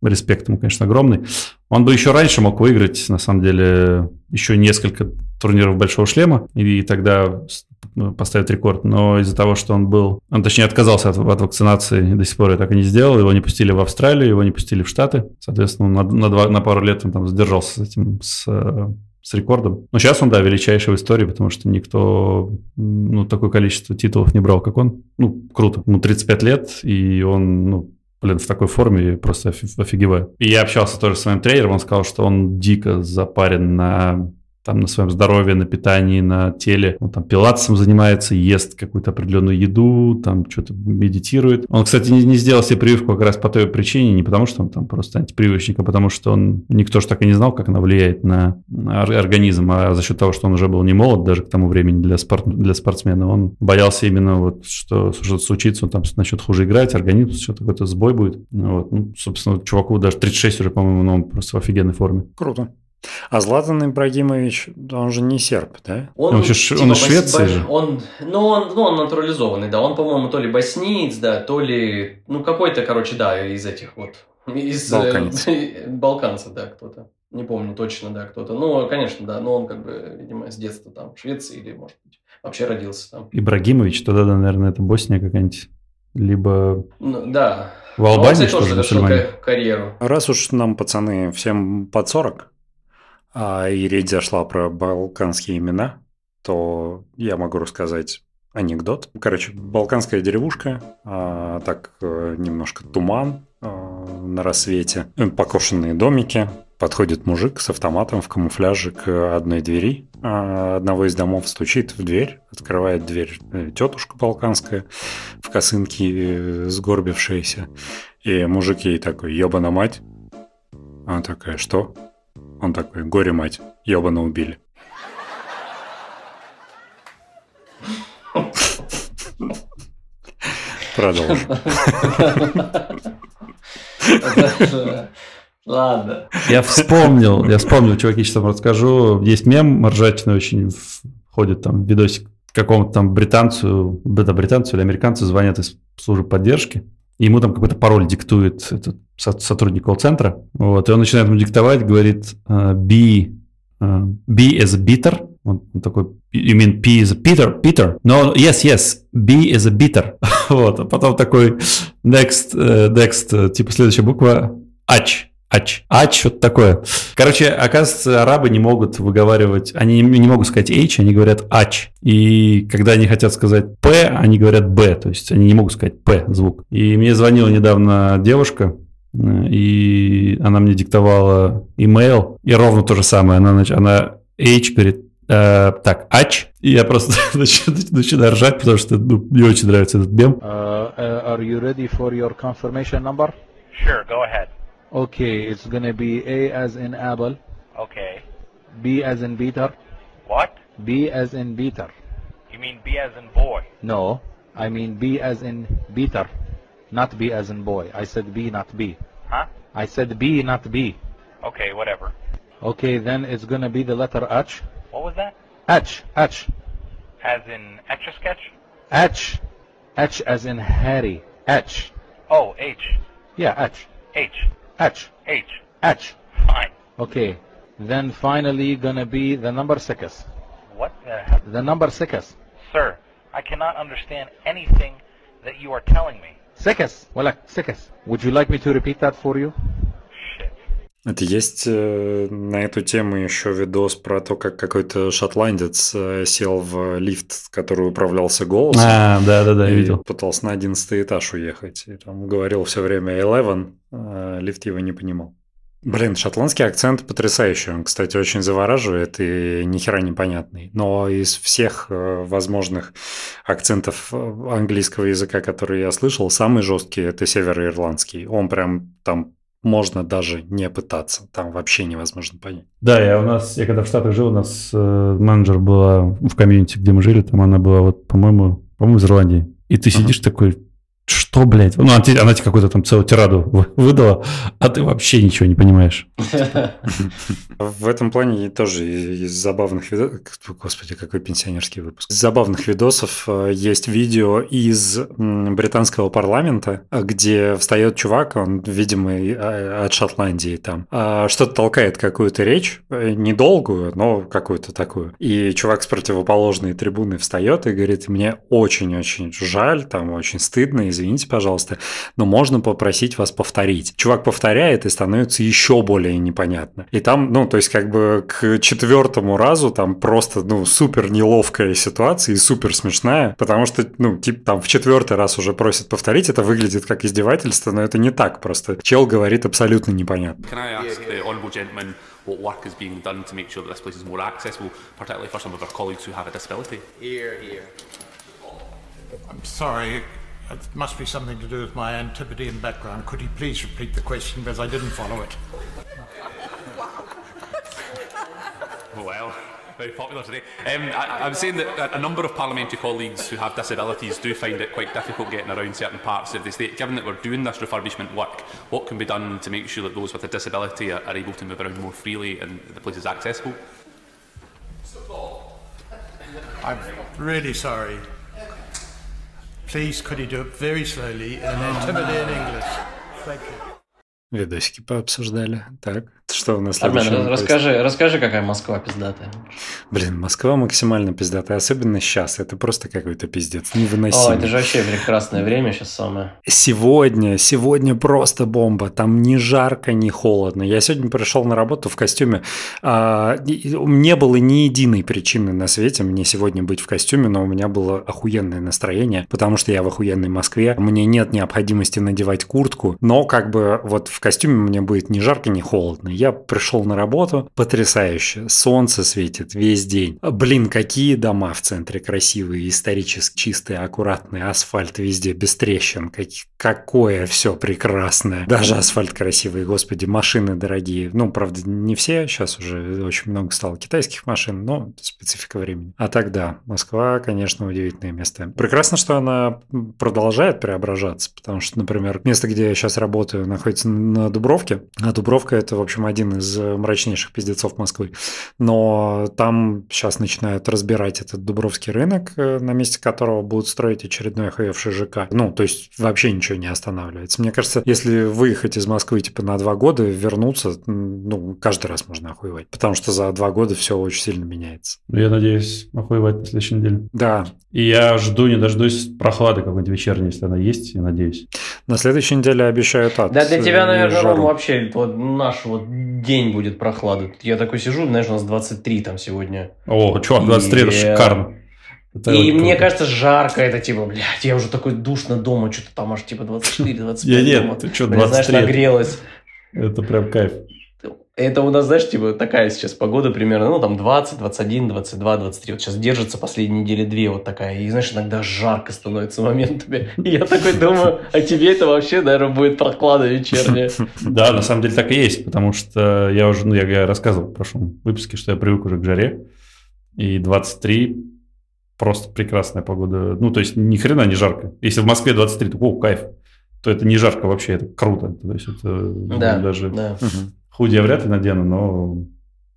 респект ему, конечно, огромный. Он бы еще раньше мог выиграть, на самом деле, еще несколько турниров Большого Шлема, и тогда ну, поставить рекорд. Но из-за того, что он был... Он, точнее, отказался от, от вакцинации, до сих пор я так и не сделал. Его не пустили в Австралию, его не пустили в Штаты. Соответственно, на, на, два, на пару лет он там задержался с этим, с, с рекордом. Но сейчас он, да, величайший в истории, потому что никто, ну, такое количество титулов не брал, как он. Ну, круто. Ему 35 лет, и он, ну, блин, в такой форме просто офигеваю. И я общался тоже с своим тренером, он сказал, что он дико запарен на там на своем здоровье, на питании, на теле. Он там пилатесом занимается, ест какую-то определенную еду, там что-то медитирует. Он, кстати, не, не сделал себе прививку как раз по той причине, не потому что он там просто антипрививочник, а потому что он, никто же так и не знал, как она влияет на организм, а за счет того, что он уже был не молод даже к тому времени для, спорт, для спортсмена, он боялся именно вот, что что-то случится, он там начнет хуже играть, организм что-то какой-то сбой будет. Вот. Ну, собственно, чуваку даже 36 уже, по-моему, но он просто в офигенной форме. Круто. А Златан Ибрагимович, он же не серб, да? Он, Он же ш- он из бас- Швеции бас- же. Он, ну, он, ну, он натурализованный, да. Он, по-моему, то ли босниец, да, то ли... Ну, какой-то, короче, да, из этих вот... Из, э, Балканец. балканцев, да, кто-то. Не помню точно, да, кто-то. Ну, конечно, да, но он, как бы, видимо, с детства там в Швеции или, может быть, вообще родился там. Ибрагимович, тогда, да, наверное, это Босния какая-нибудь. Либо Ну, да. в он, Албании, кстати, что тоже ли, карьеру. Раз уж нам, пацаны, всем под 40, а и речь зашла про балканские имена, то я могу рассказать анекдот. Короче, балканская деревушка, а, так э, немножко туман а, на рассвете, покошенные домики, подходит мужик с автоматом в камуфляже к одной двери а, одного из домов, стучит в дверь, открывает дверь э, тетушка балканская в косынке э, сгорбившаяся, и мужик ей такой, ебана мать. Она такая, что? Он такой, горе мать, ебано убили. Продолжим. Ладно. Я вспомнил, я вспомнил, чуваки, сейчас вам расскажу. Есть мем ржачный очень, ходит там видосик какому-то там британцу, это британцу или американцу звонят из службы поддержки, ему там какой-то пароль диктует этот со- сотрудник колл-центра, вот, и он начинает ему диктовать, говорит э, be, э, be as a bitter, он, такой, you mean P is a Peter, Peter? No, yes, yes, B is a bitter. вот, а потом такой next, э, next, типа следующая буква H. Ач. Ач, что-то такое. Короче, оказывается, арабы не могут выговаривать, они не, могут сказать H, они говорят ач. И когда они хотят сказать П, они говорят Б, то есть они не могут сказать П звук. И мне звонила недавно девушка, э, и она мне диктовала имейл, и ровно то же самое. Она, она H говорит, э, так, ач, и я просто начинаю, начинаю ржать, потому что ну, мне очень нравится этот мем. Uh, uh, are you ready for your confirmation number? Sure, go ahead. Okay, it's gonna be A as in apple, Okay. B as in Peter, What? B as in Peter. You mean B as in boy? No, I mean B as in Peter, not B as in boy. I said B, not B. Huh? I said B, not B. Okay, whatever. Okay, then it's gonna be the letter H. What was that? H, H, As in Etch a Sketch? H, H as in Harry. H. Oh, H. Yeah, H, H. H, H. H. Fine. Okay, then finally gonna be the number six. What the hell? The number six. Sir, I cannot understand anything that you are telling me. Six. Well, six. Would you like me to repeat that for you? Это есть э, на эту тему еще видос про то, как какой-то шотландец э, сел в лифт, который управлялся голосом. А, да-да-да, я и видел. пытался на одиннадцатый этаж уехать. И там говорил все время Eleven, а лифт его не понимал. Блин, шотландский акцент потрясающий. Он, кстати, очень завораживает и ни хера непонятный. Но из всех возможных акцентов английского языка, которые я слышал, самый жесткий – это североирландский. Он прям там можно даже не пытаться. Там вообще невозможно понять. Да, я у нас, я когда в Штатах жил, у нас э, менеджер была в комьюнити, где мы жили, там она была вот, по-моему, по-моему, из Ирландии. И ты сидишь такой, что, блядь? Ну, она, тебе- она тебе какую-то там целую тираду вы- выдала, а ты вообще ничего не понимаешь. В этом плане тоже из забавных видосов... Господи, какой пенсионерский выпуск. Из забавных видосов э, есть видео из британского парламента, где встает чувак, он, видимо, э, от Шотландии там, а, что-то толкает какую-то речь, э, недолгую, но какую-то такую. И чувак с противоположной трибуны встает и говорит, мне очень-очень жаль, там очень стыдно, извините, пожалуйста, но можно попросить вас повторить. Чувак повторяет и становится еще более непонятно. И там, ну, то есть как бы к четвертому разу там просто, ну, супер неловкая ситуация и супер смешная, потому что, ну, типа там в четвертый раз уже просят повторить, это выглядит как издевательство, но это не так просто. Чел говорит абсолютно непонятно. Can I ask the honourable gentleman what work is being done to make sure that this place is more accessible, particularly for some of our colleagues who have a disability? I'm sorry. It must be something to do with my antipathy and background. Could you please repeat the question because I didn't follow it? Well, very popular today. Um, I, was saying that a number of parliamentary colleagues who have disabilities do find it quite difficult getting around certain parts of the state. Given that we're doing this refurbishment work, what can be done to make sure that those with a disability are, are able to move around more freely and the place is accessible? I'm really sorry. Please, could you do it very slowly in an intimidating English? Thank you. Видосики пообсуждали. Так, Что у нас Армен, расскажи, расскажи, какая Москва пиздатая. Блин, Москва максимально пиздатая, особенно сейчас. Это просто какой-то пиздец, О, невыносимый. это же вообще прекрасное время сейчас самое. Сегодня, сегодня просто бомба. Там ни жарко, ни холодно. Я сегодня пришел на работу в костюме. А, не было ни единой причины на свете мне сегодня быть в костюме, но у меня было охуенное настроение, потому что я в охуенной Москве. Мне нет необходимости надевать куртку, но как бы вот в костюме мне будет ни жарко, ни холодно. Я пришел на работу, потрясающе. Солнце светит весь день. Блин, какие дома в центре красивые, исторически чистые, аккуратные, асфальт везде без трещин. Как- какое все прекрасное. Даже асфальт красивый, господи, машины дорогие. Ну, правда, не все, сейчас уже очень много стало китайских машин, но специфика времени. А тогда Москва, конечно, удивительное место. Прекрасно, что она продолжает преображаться, потому что, например, место, где я сейчас работаю, находится на Дубровке, а Дубровка это, в общем, один из э, мрачнейших пиздецов Москвы. Но там сейчас начинают разбирать этот Дубровский рынок, э, на месте которого будут строить очередной охуевший ЖК. Ну, то есть вообще ничего не останавливается. Мне кажется, если выехать из Москвы типа на два года, вернуться, ну, каждый раз можно охуевать. Потому что за два года все очень сильно меняется. Я надеюсь охуевать на следующей неделе. Да, И я жду, не дождусь прохлады какой-нибудь вечерней, если она есть, я надеюсь. на следующей неделе обещают ад. Да, для тебя, э, наверное, жару. Ром, вообще вот наш вот день будет прохлады. Я такой сижу, знаешь, у нас 23 там сегодня. О, чувак, 23 это И, э, шикарно. Это И мне круто. кажется, жарко это типа, блядь, я уже такой душно дома, что-то там аж типа 24-25 Я нет, ты что, Блядь, знаешь, 23? нагрелось. Это прям кайф. Это у нас, знаешь, типа такая сейчас погода примерно, ну там 20, 21, 22, 23. Вот сейчас держится последние недели две вот такая. И знаешь, иногда жарко становится моментами. И я такой думаю, а тебе это вообще, наверное, будет прохлада вечерняя. Да, на самом деле так и есть, потому что я уже, ну, я, рассказывал в прошлом выпуске, что я привык уже к жаре, и 23 просто прекрасная погода. Ну, то есть ни хрена не жарко. Если в Москве 23, то о, кайф. То это не жарко вообще, это круто. То есть это ну, Да, даже да. Мгм. Худи я вряд ли надену, но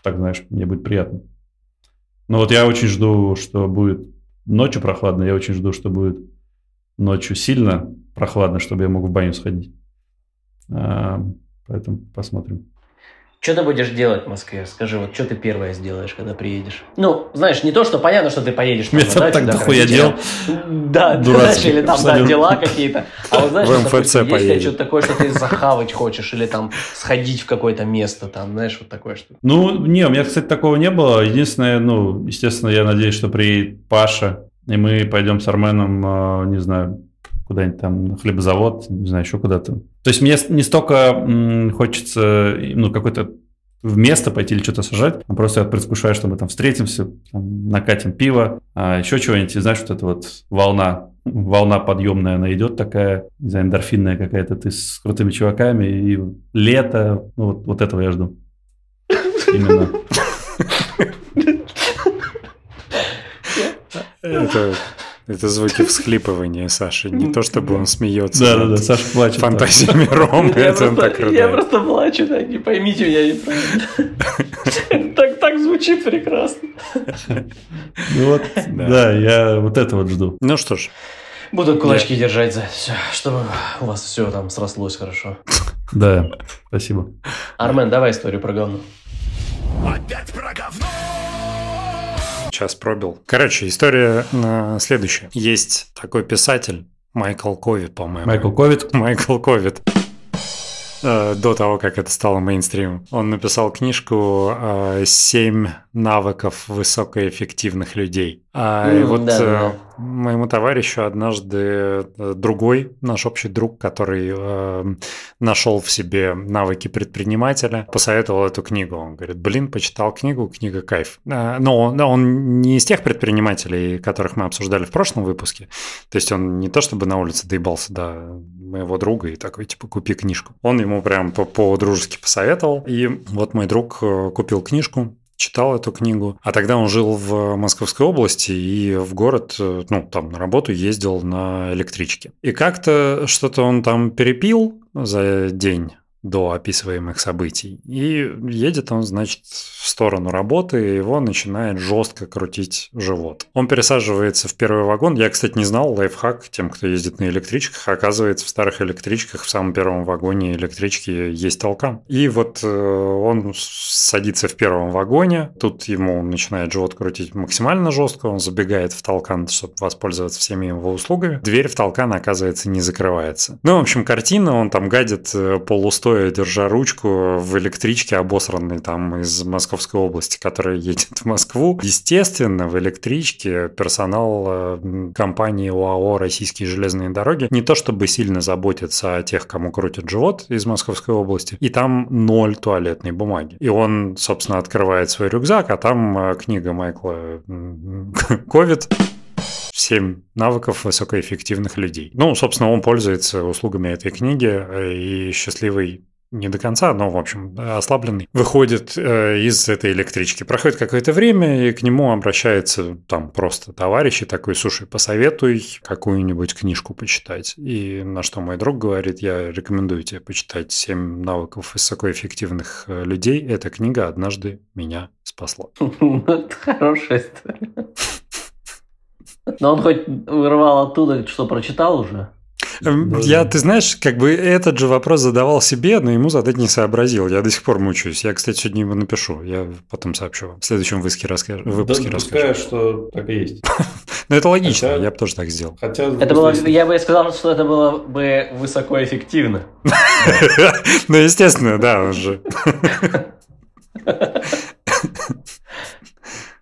так, знаешь, мне будет приятно. Но вот я очень жду, что будет ночью прохладно, я очень жду, что будет ночью сильно прохладно, чтобы я мог в баню сходить. А, поэтому посмотрим. Что ты будешь делать в Москве? Скажи, вот что ты первое сделаешь, когда приедешь? Ну, знаешь, не то, что понятно, что ты поедешь Мне там так дохуя родителям. Да, Дурацких, знаешь, или там да, дела какие-то. А вот знаешь, В МФЦ есть что-то такое, что ты захавать хочешь, или там сходить в какое-то место, там, знаешь, вот такое что Ну, не, у меня, кстати, такого не было. Единственное, ну, естественно, я надеюсь, что приедет Паша, и мы пойдем с Арменом, э, не знаю, куда-нибудь там на хлебозавод, не знаю, еще куда-то. То есть мне не столько м, хочется, ну, какой-то в место пойти или что-то сажать, а просто я предвкушаю, что мы там встретимся, там, накатим пиво, а еще чего-нибудь, и знаешь, вот эта вот волна, волна подъемная, она идет такая, не знаю, эндорфинная какая-то, ты с крутыми чуваками, и лето, ну, вот, вот этого я жду. Именно. Это, это звуки всхлипывания Саши. Не то, чтобы он смеется. Да, да, да, Саша плачет. Фантазиями Ромы. Я Это он просто- Я плачу, да, не поймите меня неправильно. Так, так звучит прекрасно. Ну вот, да, я вот это вот жду. Ну что ж, Буду кулачки держать за все, чтобы у вас все там срослось хорошо. Да, спасибо. Армен, давай историю про говно. Час пробил. Короче, история э, следующая. Есть такой писатель Майкл Ковид, по-моему. Майкл Ковид. Майкл Ковид. Э, До того, как это стало мейнстримом. Он написал книжку э, «Семь навыков высокоэффективных людей». А, и М, вот да, э, да. моему товарищу однажды другой, наш общий друг, который э, нашел в себе навыки предпринимателя, посоветовал эту книгу. Он говорит, блин, почитал книгу, книга кайф. Но он, он не из тех предпринимателей, которых мы обсуждали в прошлом выпуске. То есть он не то чтобы на улице доебался до моего друга и такой, типа, купи книжку. Он ему прям по- по-дружески посоветовал. И вот мой друг э, купил книжку, читал эту книгу. А тогда он жил в Московской области и в город, э, ну, там на работу ездил на электричке. И как-то что-то он там перепил за день до описываемых событий. И едет он, значит, в сторону работы, и его начинает жестко крутить живот. Он пересаживается в первый вагон. Я, кстати, не знал, лайфхак тем, кто ездит на электричках. Оказывается, в старых электричках в самом первом вагоне электрички есть толкан. И вот э, он садится в первом вагоне, тут ему начинает живот крутить максимально жестко, он забегает в толкан, чтобы воспользоваться всеми его услугами. Дверь в толкан, оказывается, не закрывается. Ну, в общем, картина, он там гадит э, полустоя стоя, держа ручку в электричке обосранной там из Московской области, которая едет в Москву. Естественно, в электричке персонал э, компании УАО «Российские железные дороги» не то чтобы сильно заботится о тех, кому крутит живот из Московской области, и там ноль туалетной бумаги. И он, собственно, открывает свой рюкзак, а там э, книга Майкла «Ковид». 7 навыков высокоэффективных людей. Ну, собственно, он пользуется услугами этой книги, э, и счастливый не до конца, но, в общем, ослабленный, выходит э, из этой электрички. Проходит какое-то время, и к нему обращается там просто товарищ и такой, слушай, посоветуй какую-нибудь книжку почитать. И на что мой друг говорит, я рекомендую тебе почитать «Семь навыков высокоэффективных э, людей». Эта книга однажды меня спасла. Это хорошая история. Но он хоть вырвал оттуда, что прочитал уже. Эм, я, ты знаешь, как бы этот же вопрос задавал себе, но ему задать не сообразил. Я до сих пор мучаюсь. Я, кстати, сегодня его напишу. Я потом сообщу вам. В следующем выпуске, расскажу, выпуске да, расскажу. что так и есть. Ну, это логично. Я бы тоже так сделал. Хотя, это было, я бы сказал, что это было бы высокоэффективно. Ну, естественно, да, он же.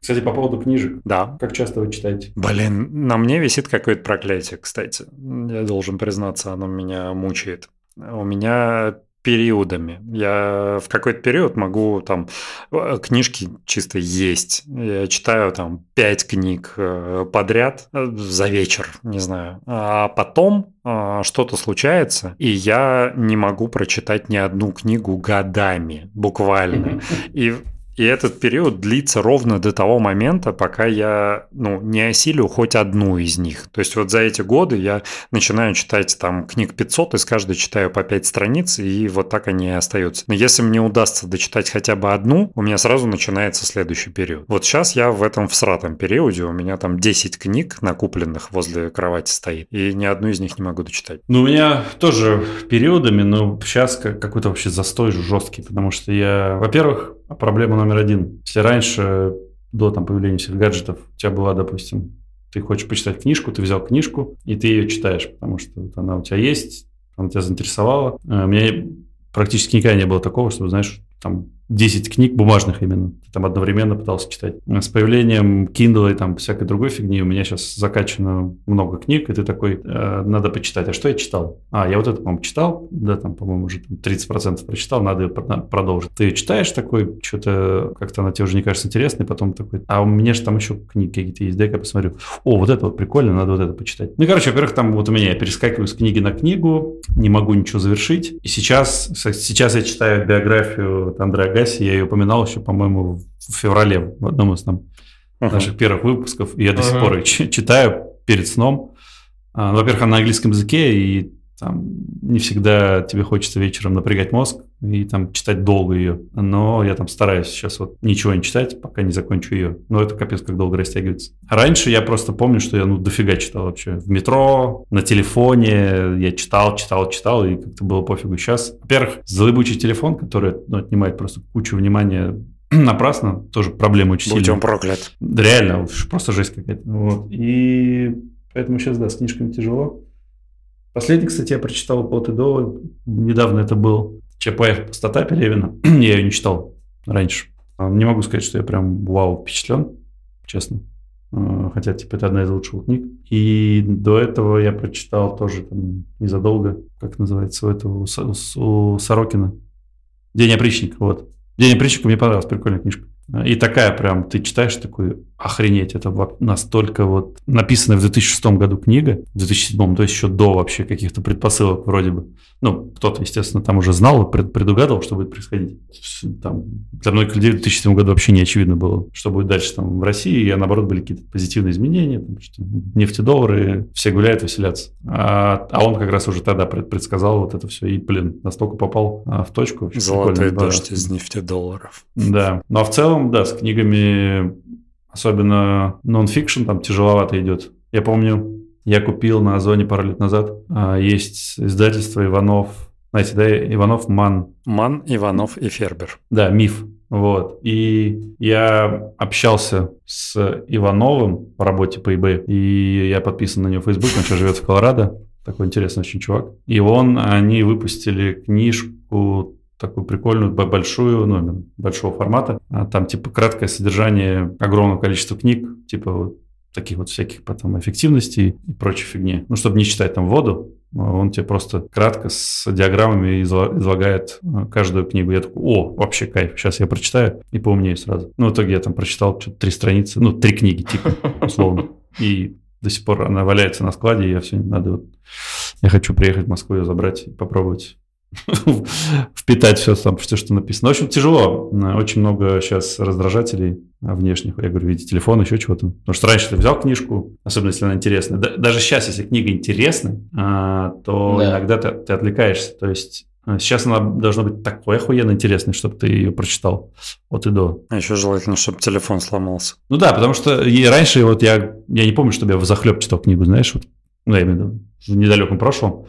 Кстати, по поводу книжек. Да. Как часто вы читаете? Блин, на мне висит какое-то проклятие, кстати. Я должен признаться, оно меня мучает. У меня периодами. Я в какой-то период могу там э, книжки чисто есть. Я читаю там пять книг э, подряд э, за вечер, не знаю. А потом что-то случается, и я не могу прочитать ни одну книгу годами, буквально. И и этот период длится ровно до того момента, пока я ну, не осилю хоть одну из них. То есть вот за эти годы я начинаю читать там книг 500, из каждой читаю по 5 страниц, и вот так они и остаются. Но если мне удастся дочитать хотя бы одну, у меня сразу начинается следующий период. Вот сейчас я в этом всратом периоде, у меня там 10 книг накупленных возле кровати стоит, и ни одну из них не могу дочитать. Ну, у меня тоже периодами, но сейчас какой-то вообще застой жесткий, потому что я, во-первых, проблема номер один. Если раньше, до там, появления всех гаджетов, у тебя была, допустим, ты хочешь почитать книжку, ты взял книжку, и ты ее читаешь, потому что вот она у тебя есть, она тебя заинтересовала. Э, у меня практически никогда не было такого, чтобы, знаешь, там 10 книг бумажных именно. Там одновременно пытался читать. С появлением Kindle и там всякой другой фигни у меня сейчас закачано много книг, и ты такой, э, надо почитать. А что я читал? А, я вот это, по-моему, читал, да, там, по-моему, уже 30% прочитал, надо ее продолжить. Ты читаешь такой, что-то как-то она тебе уже не кажется интересной, потом такой, а у меня же там еще книги какие-то есть, дай-ка посмотрю. О, вот это вот прикольно, надо вот это почитать. Ну, короче, во-первых, там вот у меня я перескакиваю с книги на книгу, не могу ничего завершить. И сейчас, сейчас я читаю биографию Андрея Агаси, я ее упоминал еще, по-моему, в феврале в одном из там uh-huh. наших первых выпусков, и я до uh-huh. сих пор ее читаю перед сном. А, во-первых, она на английском языке, и там не всегда тебе хочется вечером напрягать мозг и там читать долго ее. Но я там стараюсь сейчас вот ничего не читать, пока не закончу ее. Но это капец как долго растягивается. Раньше я просто помню, что я ну дофига читал вообще. В метро, на телефоне я читал, читал, читал, и как-то было пофигу. Сейчас, во-первых, залыбучий телефон, который ну, отнимает просто кучу внимания напрасно, тоже проблема очень Будь сильная. он проклят. Реально, просто жесть какая-то. Вот. И поэтому сейчас, да, с книжками тяжело. Последний, кстати, я прочитал «Пот и до». Недавно это был ЧП «Пустота» Пелевина. я ее не читал раньше. А, не могу сказать, что я прям вау впечатлен, честно. А, хотя, типа, это одна из лучших книг. И до этого я прочитал тоже там незадолго, как называется, у этого, у, у Сорокина. «День опричника», вот. «День опричника» мне понравилась, прикольная книжка. И такая прям, ты читаешь такой, охренеть, это настолько вот написанная в 2006 году книга, в 2007, то есть еще до вообще каких-то предпосылок вроде бы. Ну, кто-то, естественно, там уже знал, предугадывал, что будет происходить. Там, для многих людей в 2007 году вообще не очевидно было, что будет дальше там в России, а наоборот были какие-то позитивные изменения, там, что нефтедоллары, все гуляют, веселятся. А, а он как раз уже тогда предсказал вот это все, и, блин, настолько попал а, в точку. Золотой дождь из нефтедолларов. Да. Ну, а в целом, да, с книгами особенно нон-фикшн там тяжеловато идет. Я помню, я купил на Озоне пару лет назад. А, есть издательство Иванов. Знаете, да, Иванов Ман. Ман, Иванов и Фербер. Да, миф. Вот. И я общался с Ивановым по работе по eBay, и я подписан на него в Facebook, он сейчас живет в Колорадо. Такой интересный очень чувак. И он, они выпустили книжку такую прикольную, большую, ну, большого формата. А там, типа, краткое содержание огромного количества книг, типа, вот таких вот всяких потом эффективностей и прочей фигни. Ну, чтобы не читать там воду, он тебе просто кратко с диаграммами излагает э, каждую книгу. Я такой, о, вообще кайф, сейчас я прочитаю и поумнею сразу. Ну, в итоге я там прочитал что-то три страницы, ну, три книги, типа, условно. И до сих пор она валяется на складе, и я все, надо вот... Я хочу приехать в Москву ее забрать и попробовать впитать все, там, все, что написано. В общем, тяжело. Очень много сейчас раздражателей внешних. Я говорю, видите, телефон, еще чего-то. Потому что раньше ты взял книжку, особенно если она интересная. Даже сейчас, если книга интересная, а, то да. иногда ты, ты отвлекаешься. То есть а, Сейчас она должна быть такой охуенно интересной, чтобы ты ее прочитал от и до. А еще желательно, чтобы телефон сломался. Ну да, потому что и раньше вот я, я не помню, чтобы я в захлеб читал книгу, знаешь, вот, ну, я имею в виду, в недалеком прошлом.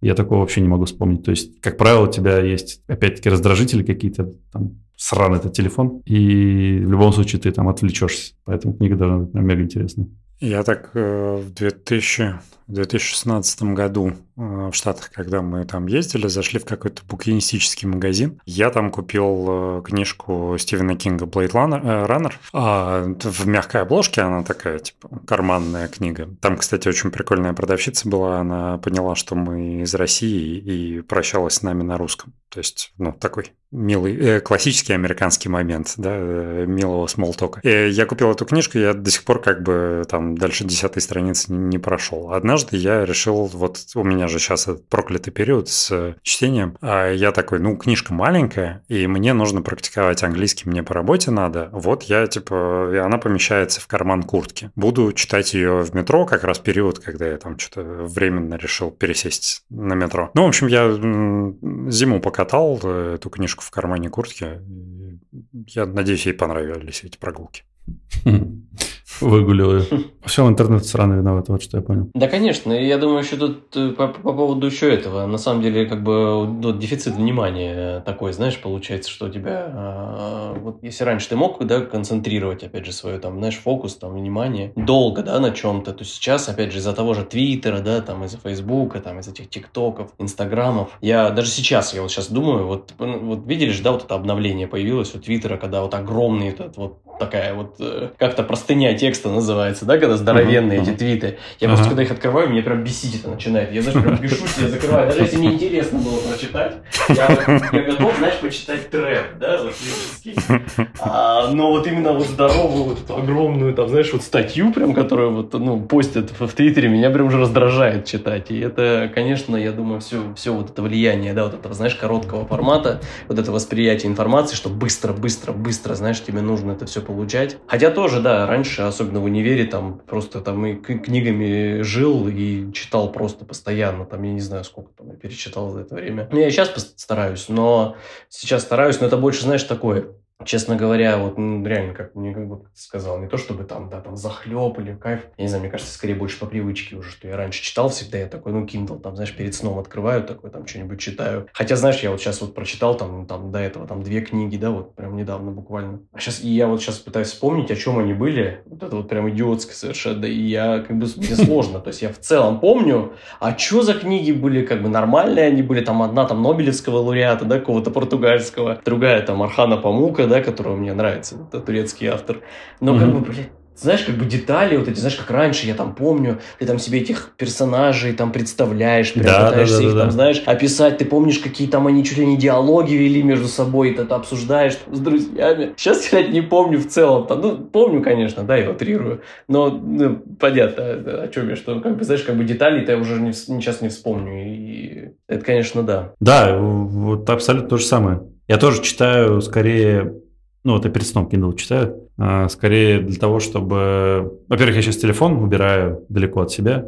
Я такого вообще не могу вспомнить. То есть, как правило, у тебя есть, опять-таки, раздражители какие-то, там, сраный этот телефон, и в любом случае ты там отвлечешься. Поэтому книга должна быть прям мега интересная. Я так э, в 2000, 2016 году в Штатах, когда мы там ездили, зашли в какой-то букинистический магазин. Я там купил э, книжку Стивена Кинга «Blade Runner». А в мягкой обложке она такая, типа, карманная книга. Там, кстати, очень прикольная продавщица была. Она поняла, что мы из России и прощалась с нами на русском. То есть, ну, такой милый, э, классический американский момент, да, э, милого смолтока. И я купил эту книжку, я до сих пор как бы там дальше десятой страницы не, не прошел. Однажды я решил, вот у меня же сейчас этот проклятый период с чтением, а я такой, ну, книжка маленькая, и мне нужно практиковать английский, мне по работе надо. Вот я, типа, и она помещается в карман куртки. Буду читать ее в метро, как раз период, когда я там что-то временно решил пересесть на метро. Ну, в общем, я зиму покатал э, эту книжку в кармане куртки. Я надеюсь, ей понравились эти прогулки. выгулил ее. Все, интернет сраный виноват, вот что я понял. Да, конечно. Я думаю, еще тут э, по, по поводу еще этого. На самом деле, как бы ну, дефицит внимания такой, знаешь, получается, что у тебя... А, вот если раньше ты мог, да, концентрировать, опять же, свой, там, знаешь, фокус, там, внимание долго, да, на чем-то, то сейчас, опять же, из-за того же Твиттера, да, там, из-за Фейсбука, там, из этих ТикТоков, Инстаграмов. Я даже сейчас, я вот сейчас думаю, вот, ну, вот видели же, да, вот это обновление появилось у Твиттера, когда вот огромный этот вот такая вот э, как-то простыня текста называется, да, когда здоровенные uh-huh, эти твиты. Я uh-huh. просто когда их открываю, мне прям бесить это начинает. Я, знаешь, прям пишусь, я закрываю. Даже если мне интересно было прочитать, я, я готов, знаешь, почитать трэп, да, вот а, Но вот именно вот здоровую, вот эту огромную, там, знаешь, вот статью прям, которую вот, ну, постят в, в Твиттере, меня прям уже раздражает читать. И это, конечно, я думаю, все, все вот это влияние, да, вот этого, знаешь, короткого формата, вот это восприятие информации, что быстро, быстро, быстро, знаешь, тебе нужно это все получать. Хотя тоже, да, раньше, особенно в универе, там просто там и книгами жил и читал просто постоянно, там я не знаю, сколько там я перечитал за это время. Я сейчас стараюсь, но сейчас стараюсь, но это больше, знаешь, такое честно говоря, вот ну, реально, как мне как бы сказал, не то чтобы там, да, там захлеб кайф. Я не знаю, мне кажется, скорее больше по привычке уже, что я раньше читал всегда, я такой, ну, Kindle, там, знаешь, перед сном открываю, такой, там, что-нибудь читаю. Хотя, знаешь, я вот сейчас вот прочитал там, там до этого там две книги, да, вот прям недавно буквально. А сейчас, и я вот сейчас пытаюсь вспомнить, о чем они были. Вот это вот прям идиотское совершенно, и я, как бы, мне сложно. То есть я в целом помню, а что за книги были, как бы, нормальные они были, там, одна там Нобелевского лауреата, да, какого-то португальского, другая там Архана Памука, да, которого мне нравится, это турецкий автор. Но mm-hmm. как бы, блядь, знаешь, как бы детали, вот эти, знаешь, как раньше, я там помню, ты там себе этих персонажей там представляешь, прям Да, пытаешься да, да, их да, там, знаешь, описать, ты помнишь, какие там они чуть ли не диалоги вели между собой, ты это обсуждаешь там с друзьями. Сейчас я не помню в целом, там, ну, помню, конечно, да, я утрирую, но, ну, понятно, о чем я, что, как бы, знаешь, как бы деталей-то я уже не, сейчас не вспомню, и это, конечно, да. Да, вот абсолютно то же самое. Я тоже читаю скорее, ну вот я перед сном Kindle читаю, а, скорее для того, чтобы... Во-первых, я сейчас телефон убираю далеко от себя,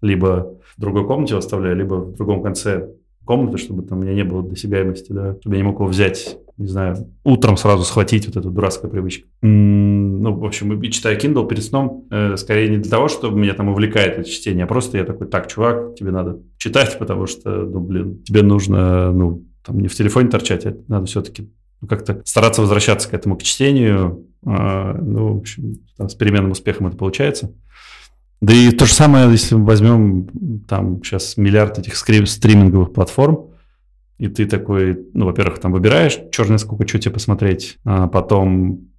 либо в другой комнате оставляю, либо в другом конце комнаты, чтобы там у меня не было досягаемости, да, чтобы я не мог его взять, не знаю, утром сразу схватить, вот эту дурацкая привычка. М, Ну, в общем, и читаю Kindle перед сном, э, скорее не для того, чтобы меня там увлекает это чтение, а просто я такой, так, чувак, тебе надо читать, потому что, ну, блин, тебе нужно, ну, там не в телефоне торчать, а надо все-таки ну, как-то стараться возвращаться к этому, к чтению. А, ну, в общем, там с переменным успехом это получается. Да и то же самое, если мы возьмем там сейчас миллиард этих стриминговых платформ, и ты такой, ну, во-первых, там выбираешь черное сколько, что тебе посмотреть, а потом,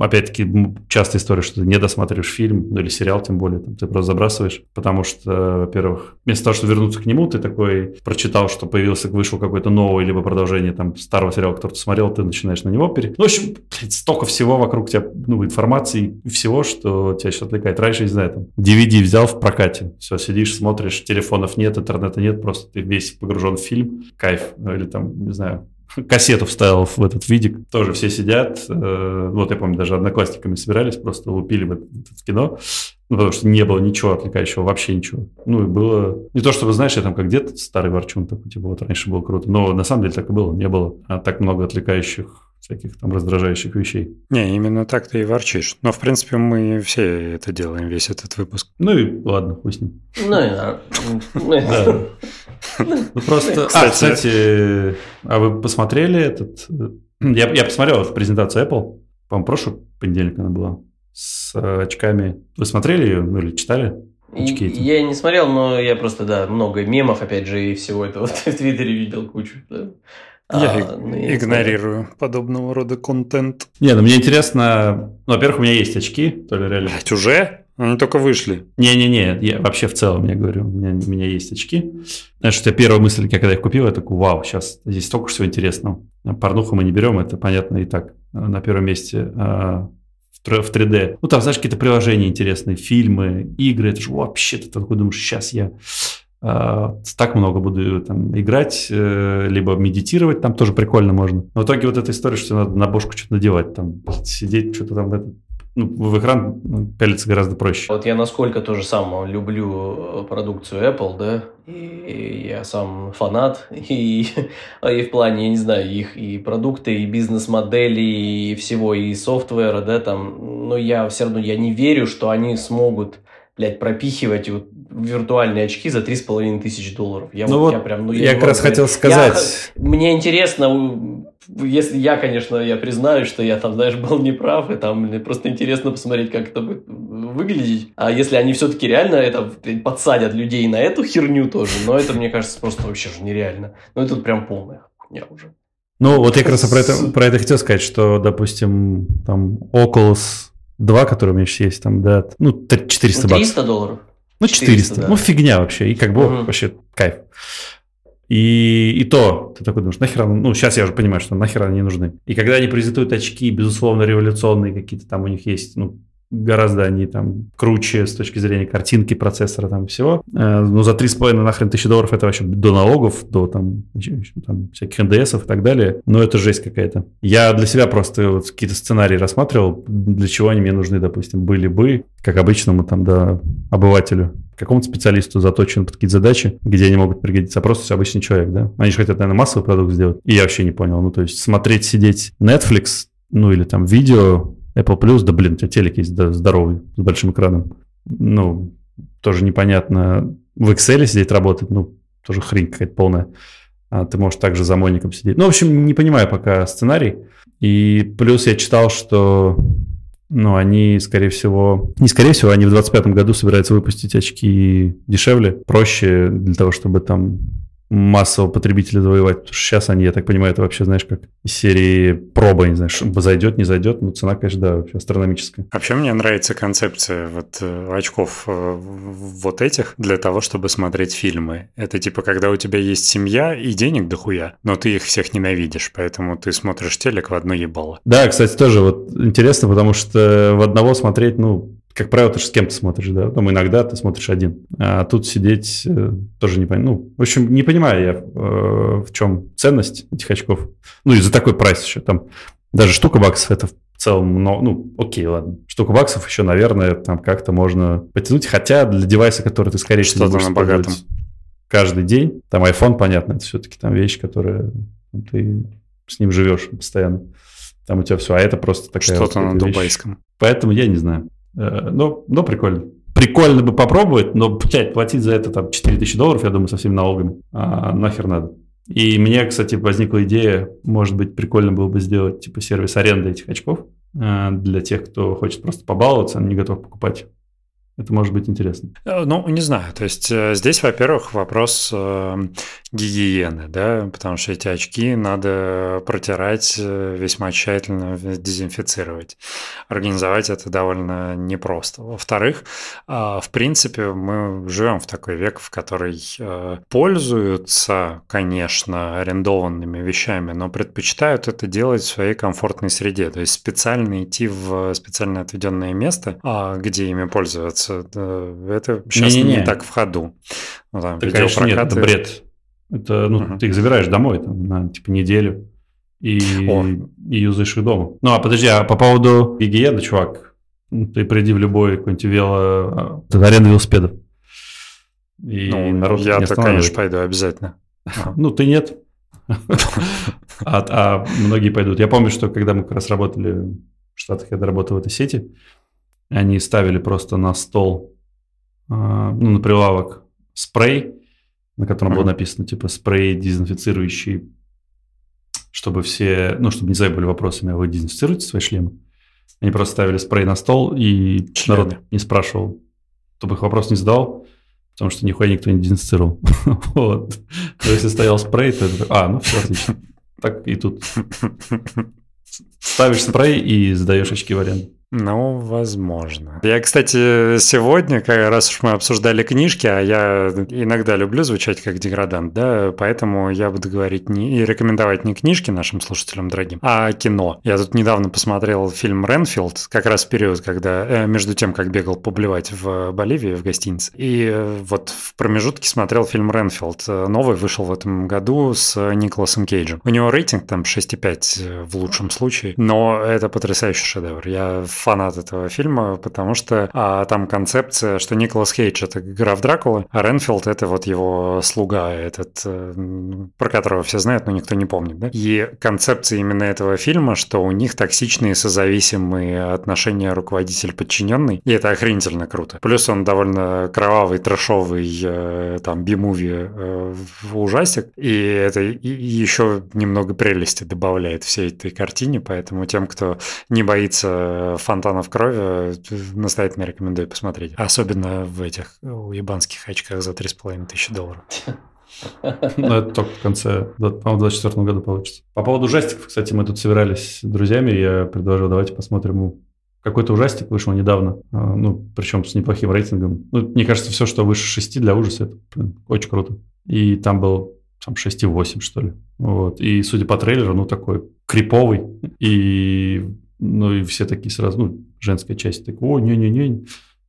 опять-таки, частая история, что ты не досматриваешь фильм, ну, или сериал тем более, там, ты просто забрасываешь, потому что, во-первых, вместо того, чтобы вернуться к нему, ты такой прочитал, что появился, вышел какой-то новый, либо продолжение там старого сериала, который ты смотрел, ты начинаешь на него пере... Ну, в общем, блядь, столько всего вокруг тебя, ну, информации и всего, что тебя сейчас отвлекает. Раньше, не знаю, там, DVD взял в прокате, все, сидишь, смотришь, телефонов нет, интернета нет, просто ты весь погружен в фильм, кайф, Ну, или там, не знаю, кассету вставил в этот видик, тоже все сидят, э, вот я помню, даже одноклассниками собирались, просто лупили в это, в кино, ну, потому что не было ничего отвлекающего, вообще ничего. Ну, и было... Не то, чтобы, знаешь, я там как дед старый ворчун, такой, типа, вот раньше было круто, но на самом деле так и было, не было а, так много отвлекающих всяких там раздражающих вещей. Не, именно так ты и ворчишь. Но, в принципе, мы все это делаем, весь этот выпуск. Ну и ладно, с ним. Ну, и. Ну просто... А, кстати, а вы посмотрели этот... э, Я, я посмотрел эту презентацию Apple, по-моему, прошлый понедельник она была, с э, очками. Вы смотрели ее, ну или читали? Очки эти? Я не смотрел, но я просто, да, много мемов, опять же, и всего этого в Твиттере видел кучу. да. Я А, ну, я игнорирую подобного рода контент. Не, ну мне интересно... Ну, во-первых, у меня есть очки, то ли реально... Блять, уже? Они только вышли. Не-не-не, я вообще в целом, я говорю, у меня, у меня есть очки. Знаешь, у тебя первая мысль, я когда их купил, я такой, вау, сейчас здесь столько всего интересного. Порнуху мы не берем, это понятно и так, на первом месте. А, в тр- в 3D. Ну, там, знаешь, какие-то приложения интересные, фильмы, игры. Это же вообще, ты такой думаешь, сейчас я а, так много буду там играть, э, либо медитировать, там тоже прикольно можно. Но в итоге вот эта история, что надо на бошку что-то надевать, там сидеть, что-то там ну, в экран ну, пялиться гораздо проще. Вот я насколько тоже сам люблю э, продукцию Apple, да, и я сам фанат, и, и в плане, я не знаю, их и продукты, и бизнес-модели, и всего, и софтвера, да, там, но я все равно, я не верю, что они смогут, блядь, пропихивать вот виртуальные очки за 3,5 тысяч долларов. Я, Ну вот, вот я прям, ну, я не как раз хотел сказать. Я- мне интересно, если я, конечно, я признаю, что я там, знаешь, был неправ, и там мне просто интересно посмотреть, как это будет выглядеть. А если они все-таки реально это подсадят людей на эту херню тоже, но это, мне кажется, просто вообще же нереально. Ну, это прям полная хуйня уже. Ну, вот я как раз про это, про это хотел сказать, что, допустим, там Oculus 2, который у меня сейчас есть, там, да, ну, т- 400 Ну, баксов. 300 долларов. Ну, 400. да. Ну, фигня вообще. И как бы Мгм. вообще кайф. И, и то, ты такой думаешь, нахера, ну, сейчас я уже понимаю, что нахера они нужны. И когда они презентуют очки, безусловно, революционные какие-то там у них есть, ну, гораздо они там круче с точки зрения картинки, процессора, там всего. Э, Ну, за 3,5 нахрен тысячи долларов это вообще до налогов, до там, там всяких НДСов и так далее. Но это жесть какая-то. Я для себя просто вот какие-то сценарии рассматривал, для чего они мне нужны, допустим, были бы, как обычному там, да, обывателю какому-то специалисту заточен под какие-то задачи, где они могут пригодиться, а просто обычный человек, да. Они же хотят, наверное, массовый продукт сделать. И я вообще не понял. Ну, то есть смотреть, сидеть Netflix, ну, или там видео, Apple Plus, да, блин, у тебя телек есть да, здоровый, с большим экраном. Ну, тоже непонятно. В Excel сидеть работать, ну, тоже хрень какая-то полная. А ты можешь также за моником сидеть. Ну, в общем, не понимаю пока сценарий. И плюс я читал, что ну, они, скорее всего, не скорее всего, они в 2025 году собираются выпустить очки дешевле, проще для того, чтобы там массового потребителя завоевать. Потому что сейчас они, я так понимаю, это вообще, знаешь, как из серии проба, не знаю, зайдет, не зайдет. Ну, цена, конечно, да, вообще астрономическая. Вообще мне нравится концепция вот э, очков э, вот этих для того, чтобы смотреть фильмы. Это типа, когда у тебя есть семья и денег дохуя, но ты их всех ненавидишь, поэтому ты смотришь телек в одно ебало. Да, кстати, тоже вот интересно, потому что в одного смотреть, ну, как правило, ты же с кем-то смотришь, да, там иногда ты смотришь один, а тут сидеть э, тоже не понимаю. Ну, в общем, не понимаю я, э, в чем ценность этих очков. Ну, и за такой прайс еще, там, даже штука баксов это в целом, но, ну, окей, ладно. Штука баксов еще, наверное, там как-то можно потянуть, хотя для девайса, который ты, скорее всего, будешь на богатом. каждый день, там iPhone, понятно, это все-таки там вещь, которая ну, ты с ним живешь постоянно. Там у тебя все, а это просто такая... Что-то вот на вещь. дубайском. Поэтому я не знаю. Э, ну, ну, прикольно. Прикольно бы попробовать, но, блядь, платить за это там 4000 долларов, я думаю, со всеми налогами. А нахер надо. И мне, кстати, возникла идея, может быть, прикольно было бы сделать типа сервис аренды этих очков э, для тех, кто хочет просто побаловаться, а не готов покупать. Это может быть интересно. Э, ну, не знаю. То есть здесь, во-первых, вопрос э, гигиены, да, потому что эти очки надо протирать э, весьма тщательно, дезинфицировать. Организовать это довольно непросто. Во-вторых, в принципе, мы живем в такой век, в который э, пользуются, конечно, арендованными вещами, но предпочитают это делать в своей комфортной среде. То есть специально идти в специально отведенное место, а, где ими пользоваться, это сейчас не, не, не так в ходу. Ну, там, да, конечно, нет, это бред. Это, ну, uh-huh. ты их забираешь домой там, на типа неделю и, и юзаешь их дома. Ну, а подожди, а по поводу гигиены, чувак, ну, ты приди в любой какой-нибудь вело... Это аренда велосипедов. И ну, народ я-то, конечно, пойду обязательно. Ну, ты нет. А, а многие пойдут. Я помню, что когда мы как раз работали в Штатах, я доработал в этой сети, они ставили просто на стол, а, ну, на прилавок спрей, на котором mm-hmm. было написано типа спрей дезинфицирующий, чтобы все, ну, чтобы не забыли вопросами, а вы дезинфицируете свои шлемы? Они просто ставили спрей на стол, и Член. народ не спрашивал, чтобы их вопрос не задал, потому что нихуя никто не дезинфицировал. вот. Но если стоял спрей, то это... А, ну все, отлично. Так и тут. Ставишь спрей и сдаешь очки в аренду. Ну, возможно. Я, кстати, сегодня, раз уж мы обсуждали книжки, а я иногда люблю звучать как деградант, да, поэтому я буду говорить не, и рекомендовать не книжки нашим слушателям дорогим, а кино. Я тут недавно посмотрел фильм «Ренфилд», как раз в период, когда, э, между тем, как бегал поблевать в Боливии, в гостинице. И э, вот в промежутке смотрел фильм «Ренфилд». Новый вышел в этом году с Николасом Кейджем. У него рейтинг там 6,5 в лучшем случае, но это потрясающий шедевр. Я фанат этого фильма, потому что а, там концепция, что Николас Хейдж – это граф Дракула, а Ренфилд – это вот его слуга, этот, э, про которого все знают, но никто не помнит. Да? И концепция именно этого фильма, что у них токсичные созависимые отношения руководитель-подчиненный, и это охренительно круто. Плюс он довольно кровавый, трэшовый, э, там, би-муви э, ужастик, и это еще немного прелести добавляет всей этой картине, поэтому тем, кто не боится фонтанов крови, настоятельно рекомендую посмотреть. Особенно в этих уебанских очках за 3,5 тысячи долларов. Ну, это только в конце, по-моему, 24 году получится. По поводу ужастиков, кстати, мы тут собирались с друзьями, я предложил, давайте посмотрим какой-то ужастик вышел недавно, а, ну, причем с неплохим рейтингом. Ну, мне кажется, все, что выше 6 для ужаса, это блин, очень круто. И там был там 6,8, что ли. Вот. И, судя по трейлеру, ну, такой криповый. И ну и все такие сразу, ну, женская часть, так, о, не-не-не,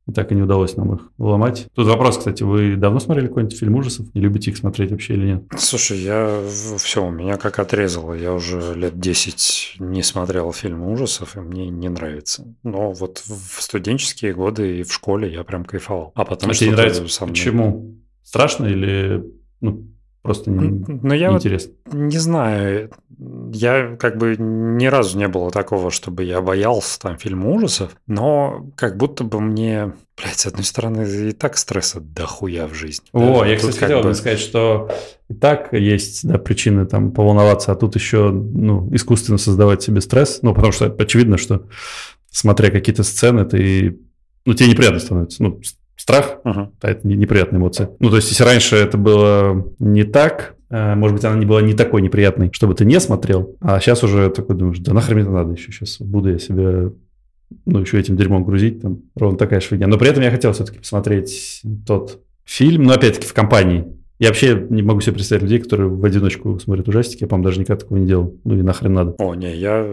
и так и не удалось нам их ломать. Тут вопрос, кстати, вы давно смотрели какой-нибудь фильм ужасов? Не любите их смотреть вообще или нет? Слушай, я все, меня как отрезало. Я уже лет 10 не смотрел фильмы ужасов, и мне не нравится. Но вот в студенческие годы и в школе я прям кайфовал. А потом а тебе не нравится? Со мной... Почему? Страшно или ну, просто не, Но я интересно? Вот не знаю я как бы ни разу не было такого, чтобы я боялся там фильма ужасов, но как будто бы мне, блядь, с одной стороны, и так стресса дохуя в жизни. О, да? я, кстати, хотел бы сказать, что и так есть да, причины там поволноваться, а тут еще ну, искусственно создавать себе стресс, ну, потому что очевидно, что смотря какие-то сцены, ты, ну, тебе неприятно становится, ну, страх, Мгм. да, это не- неприятная эмоция. Ну, то есть, если раньше это было не так, э, может быть, она не была не такой неприятной, чтобы ты не смотрел, а сейчас уже такой думаешь, да нахрен мне это надо еще сейчас, буду я себя, ну, еще этим дерьмом грузить, там, ровно такая же фигня. Но при этом я хотел все-таки посмотреть тот фильм, но опять-таки в компании. Я вообще не могу себе представить людей, которые в одиночку смотрят ужастики, я, по-моему, даже никогда такого не делал. Ну и нахрен надо. О, не, я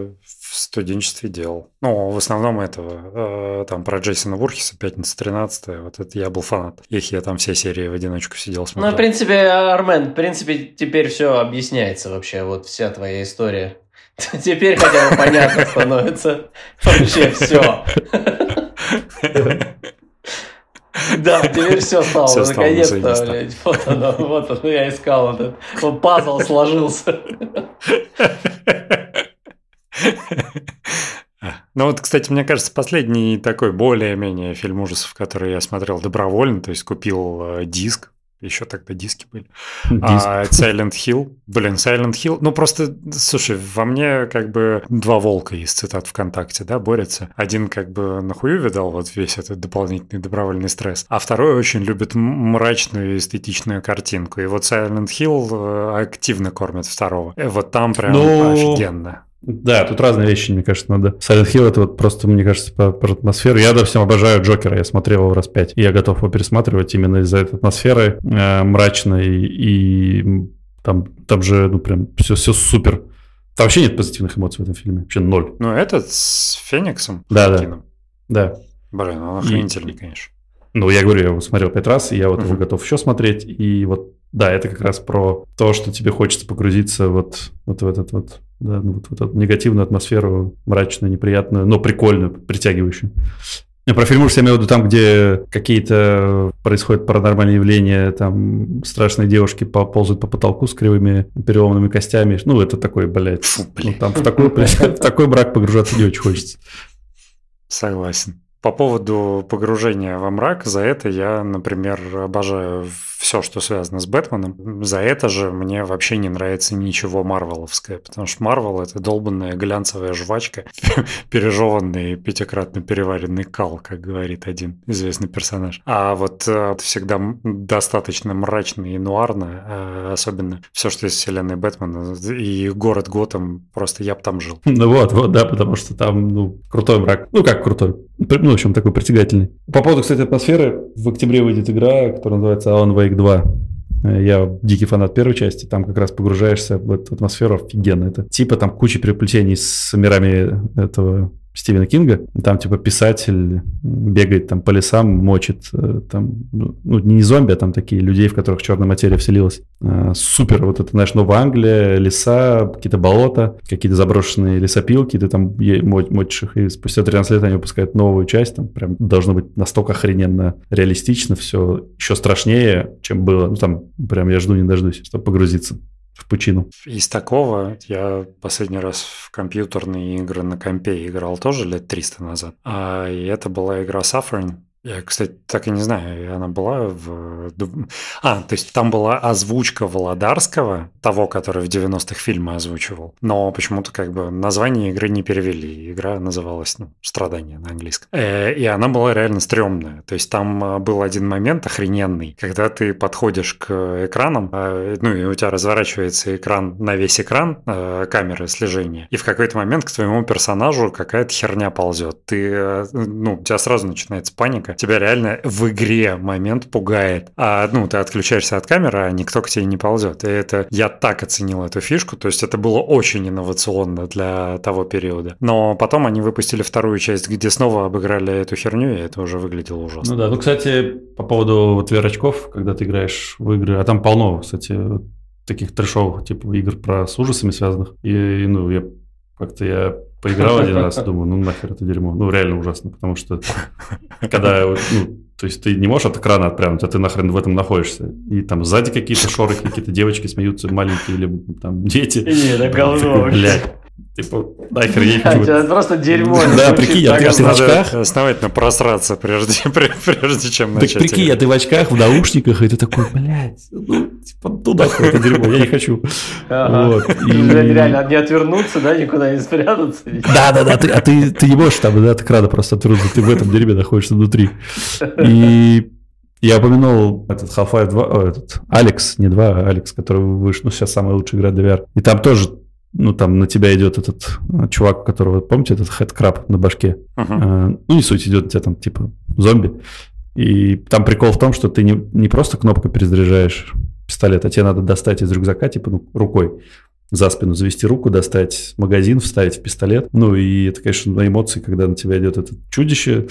в студенчестве делал. Ну, в основном этого, э, там, про Джейсона Вурхиса, «Пятница 13 вот это я был фанат. Их я там все серии в одиночку сидел, Ну, в смотрел. принципе, Армен, в принципе, теперь все объясняется вообще, вот вся твоя история. Теперь хотя бы понятно становится вообще все. Да, теперь все стало, свои наконец-то, блядь. Вот оно, вот оно, я искал этот. Вот пазл сложился. Ну вот, кстати, мне кажется, последний такой более-менее фильм ужасов, который я смотрел добровольно, то есть купил э, диск, еще тогда диски были. Диск. А Silent Hill, блин, Silent Hill, ну просто, слушай, во мне как бы два волка из цитат ВКонтакте, да, борются. Один как бы нахую видал вот весь этот дополнительный добровольный стресс, а второй очень любит мрачную эстетичную картинку. И вот Silent Hill э, активно кормит второго. Э, Вот там прям Ну, офигенно. Да, тут разные вещи, мне кажется, надо. Silent Hill это вот просто, мне кажется, про, про атмосферу. Я, допустим, обожаю Джокера, я смотрел его раз пять. И я готов его пересматривать именно из-за этой атмосферы э, мрачной. И там, там же, ну, прям все, все супер. Там вообще нет позитивных эмоций в этом фильме. Вообще ноль. Ну, этот с Фениксом. Да, да. Да. Блин, он И- охренительный, конечно. Ну, я говорю, я его смотрел пять раз, и я вот его Мгм. готов еще смотреть. И вот, да, это как раз про то, что тебе хочется погрузиться вот, вот в этот вот, да, ну, вот, вот эту негативную атмосферу, мрачную, неприятную, но прикольную, притягивающую. Я про фильм ужасов я имею в виду там, где какие-то происходят паранормальные явления, там страшные девушки по- ползают по потолку с кривыми переломанными костями. Ну, это такой, блядь, Фу, ну, блин. там в такой, в такой брак погружаться не очень хочется. Согласен. По поводу погружения во мрак, за это я, например, обожаю все, что связано с Бэтменом. За это же мне вообще не нравится ничего марвеловское, потому что Марвел — это долбанная глянцевая жвачка, пережеванный пятикратно переваренный кал, как говорит один известный персонаж. А вот э, всегда достаточно мрачно и нуарно, э, особенно все, что из вселенной Бэтмена и город Готэм, просто я бы там жил. Ну вот, вот, да, потому что там, ну, крутой брак. Ну, как крутой? Ну, в общем, такой притягательный. По поводу, кстати, атмосферы, в октябре выйдет игра, которая называется Alan Wake 2. Э, Я дикий фанат первой части, там как раз погружаешься в эту атмосферу офигенно. Это типа там куча переплетений с мирами этого Стивена Кинга. Там типа писатель бегает там по лесам, мочит э, там, ну, ну, не зомби, а там такие людей, в которых черная материя вселилась. Э, Супер, вот это, знаешь, Новая Англия, леса, какие-то болота, какие-то заброшенные лесопилки, ты там мочишь их, и спустя 13 лет они выпускают новую часть, там прям должно быть настолько охрененно реалистично, все еще страшнее, чем было. Ну там прям я жду не дождусь, чтобы погрузиться в пучину. Из такого я последний раз в компьютерные игры на компе играл тоже лет 300 назад. А, и это была игра Suffering. Я, кстати, так и не знаю, она была в... А, то есть там была озвучка Володарского, того, который в 90-х фильмы озвучивал. Но почему-то как бы название игры не перевели. Игра называлась ну, «Страдания» на английском. Э, И она была реально стрёмная. То есть там а, был один момент охрененный, когда ты подходишь к экранам, а, ну и у тебя разворачивается экран на весь экран, э, камеры слежения, и в какой-то момент к твоему персонажу какая-то херня ползет. Ты, э, ну, у тебя сразу начинается паника. Тебя реально в игре момент пугает. А, ну, ты отключаешься от камеры, а никто к тебе не ползет. И это я так оценил эту фишку. То есть это было очень инновационно для того периода. Но потом они выпустили вторую часть, где снова обыграли эту херню, и это уже выглядело ужасно. Ну да, ну, кстати, по поводу вот VR-очков, когда ты играешь в игры, а там полно, кстати, таких трешовых типа игр про с ужасами связанных. И, ну, я как-то я поиграл один раз, думаю, ну нахер это дерьмо. Ну, реально ужасно, потому что когда, ну, то есть ты не можешь от экрана отпрянуть, а ты нахрен в этом находишься. И там сзади какие-то шорохи, какие-то девочки смеются, маленькие или там дети. Не, это говно вообще. Блядь, типа, нахер я хочу. Это просто дерьмо. Да, прикинь, а так ты в очках? основательно просраться, прежде, прежде чем Так начать. прикинь, играть. а ты в очках, в наушниках, и ты такой, блядь, ну, типа, туда это дерьмо, я не хочу. Реально, не отвернуться, да, никуда не спрятаться. Да, да, да, ты, а ты, ты не можешь там, да, так рада просто отвернуться, ты в этом дерьме находишься внутри. И я упомянул этот Half-Life 2, о, этот Алекс, не 2, а Алекс, который вышел, ну, сейчас самая лучшая игра для VR. И там тоже ну, там на тебя идет этот э, чувак, у которого, помните, этот хэдкраб на башке? Uh-huh. ну, не суть, идет у тебя там, типа, зомби. И там прикол в том, что ты не, не просто кнопкой перезаряжаешь пистолет, а тебе надо достать из рюкзака, типа, ну, рукой за спину завести руку, достать магазин, вставить в пистолет. Ну, и это, конечно, на эмоции, когда на тебя идет это чудище,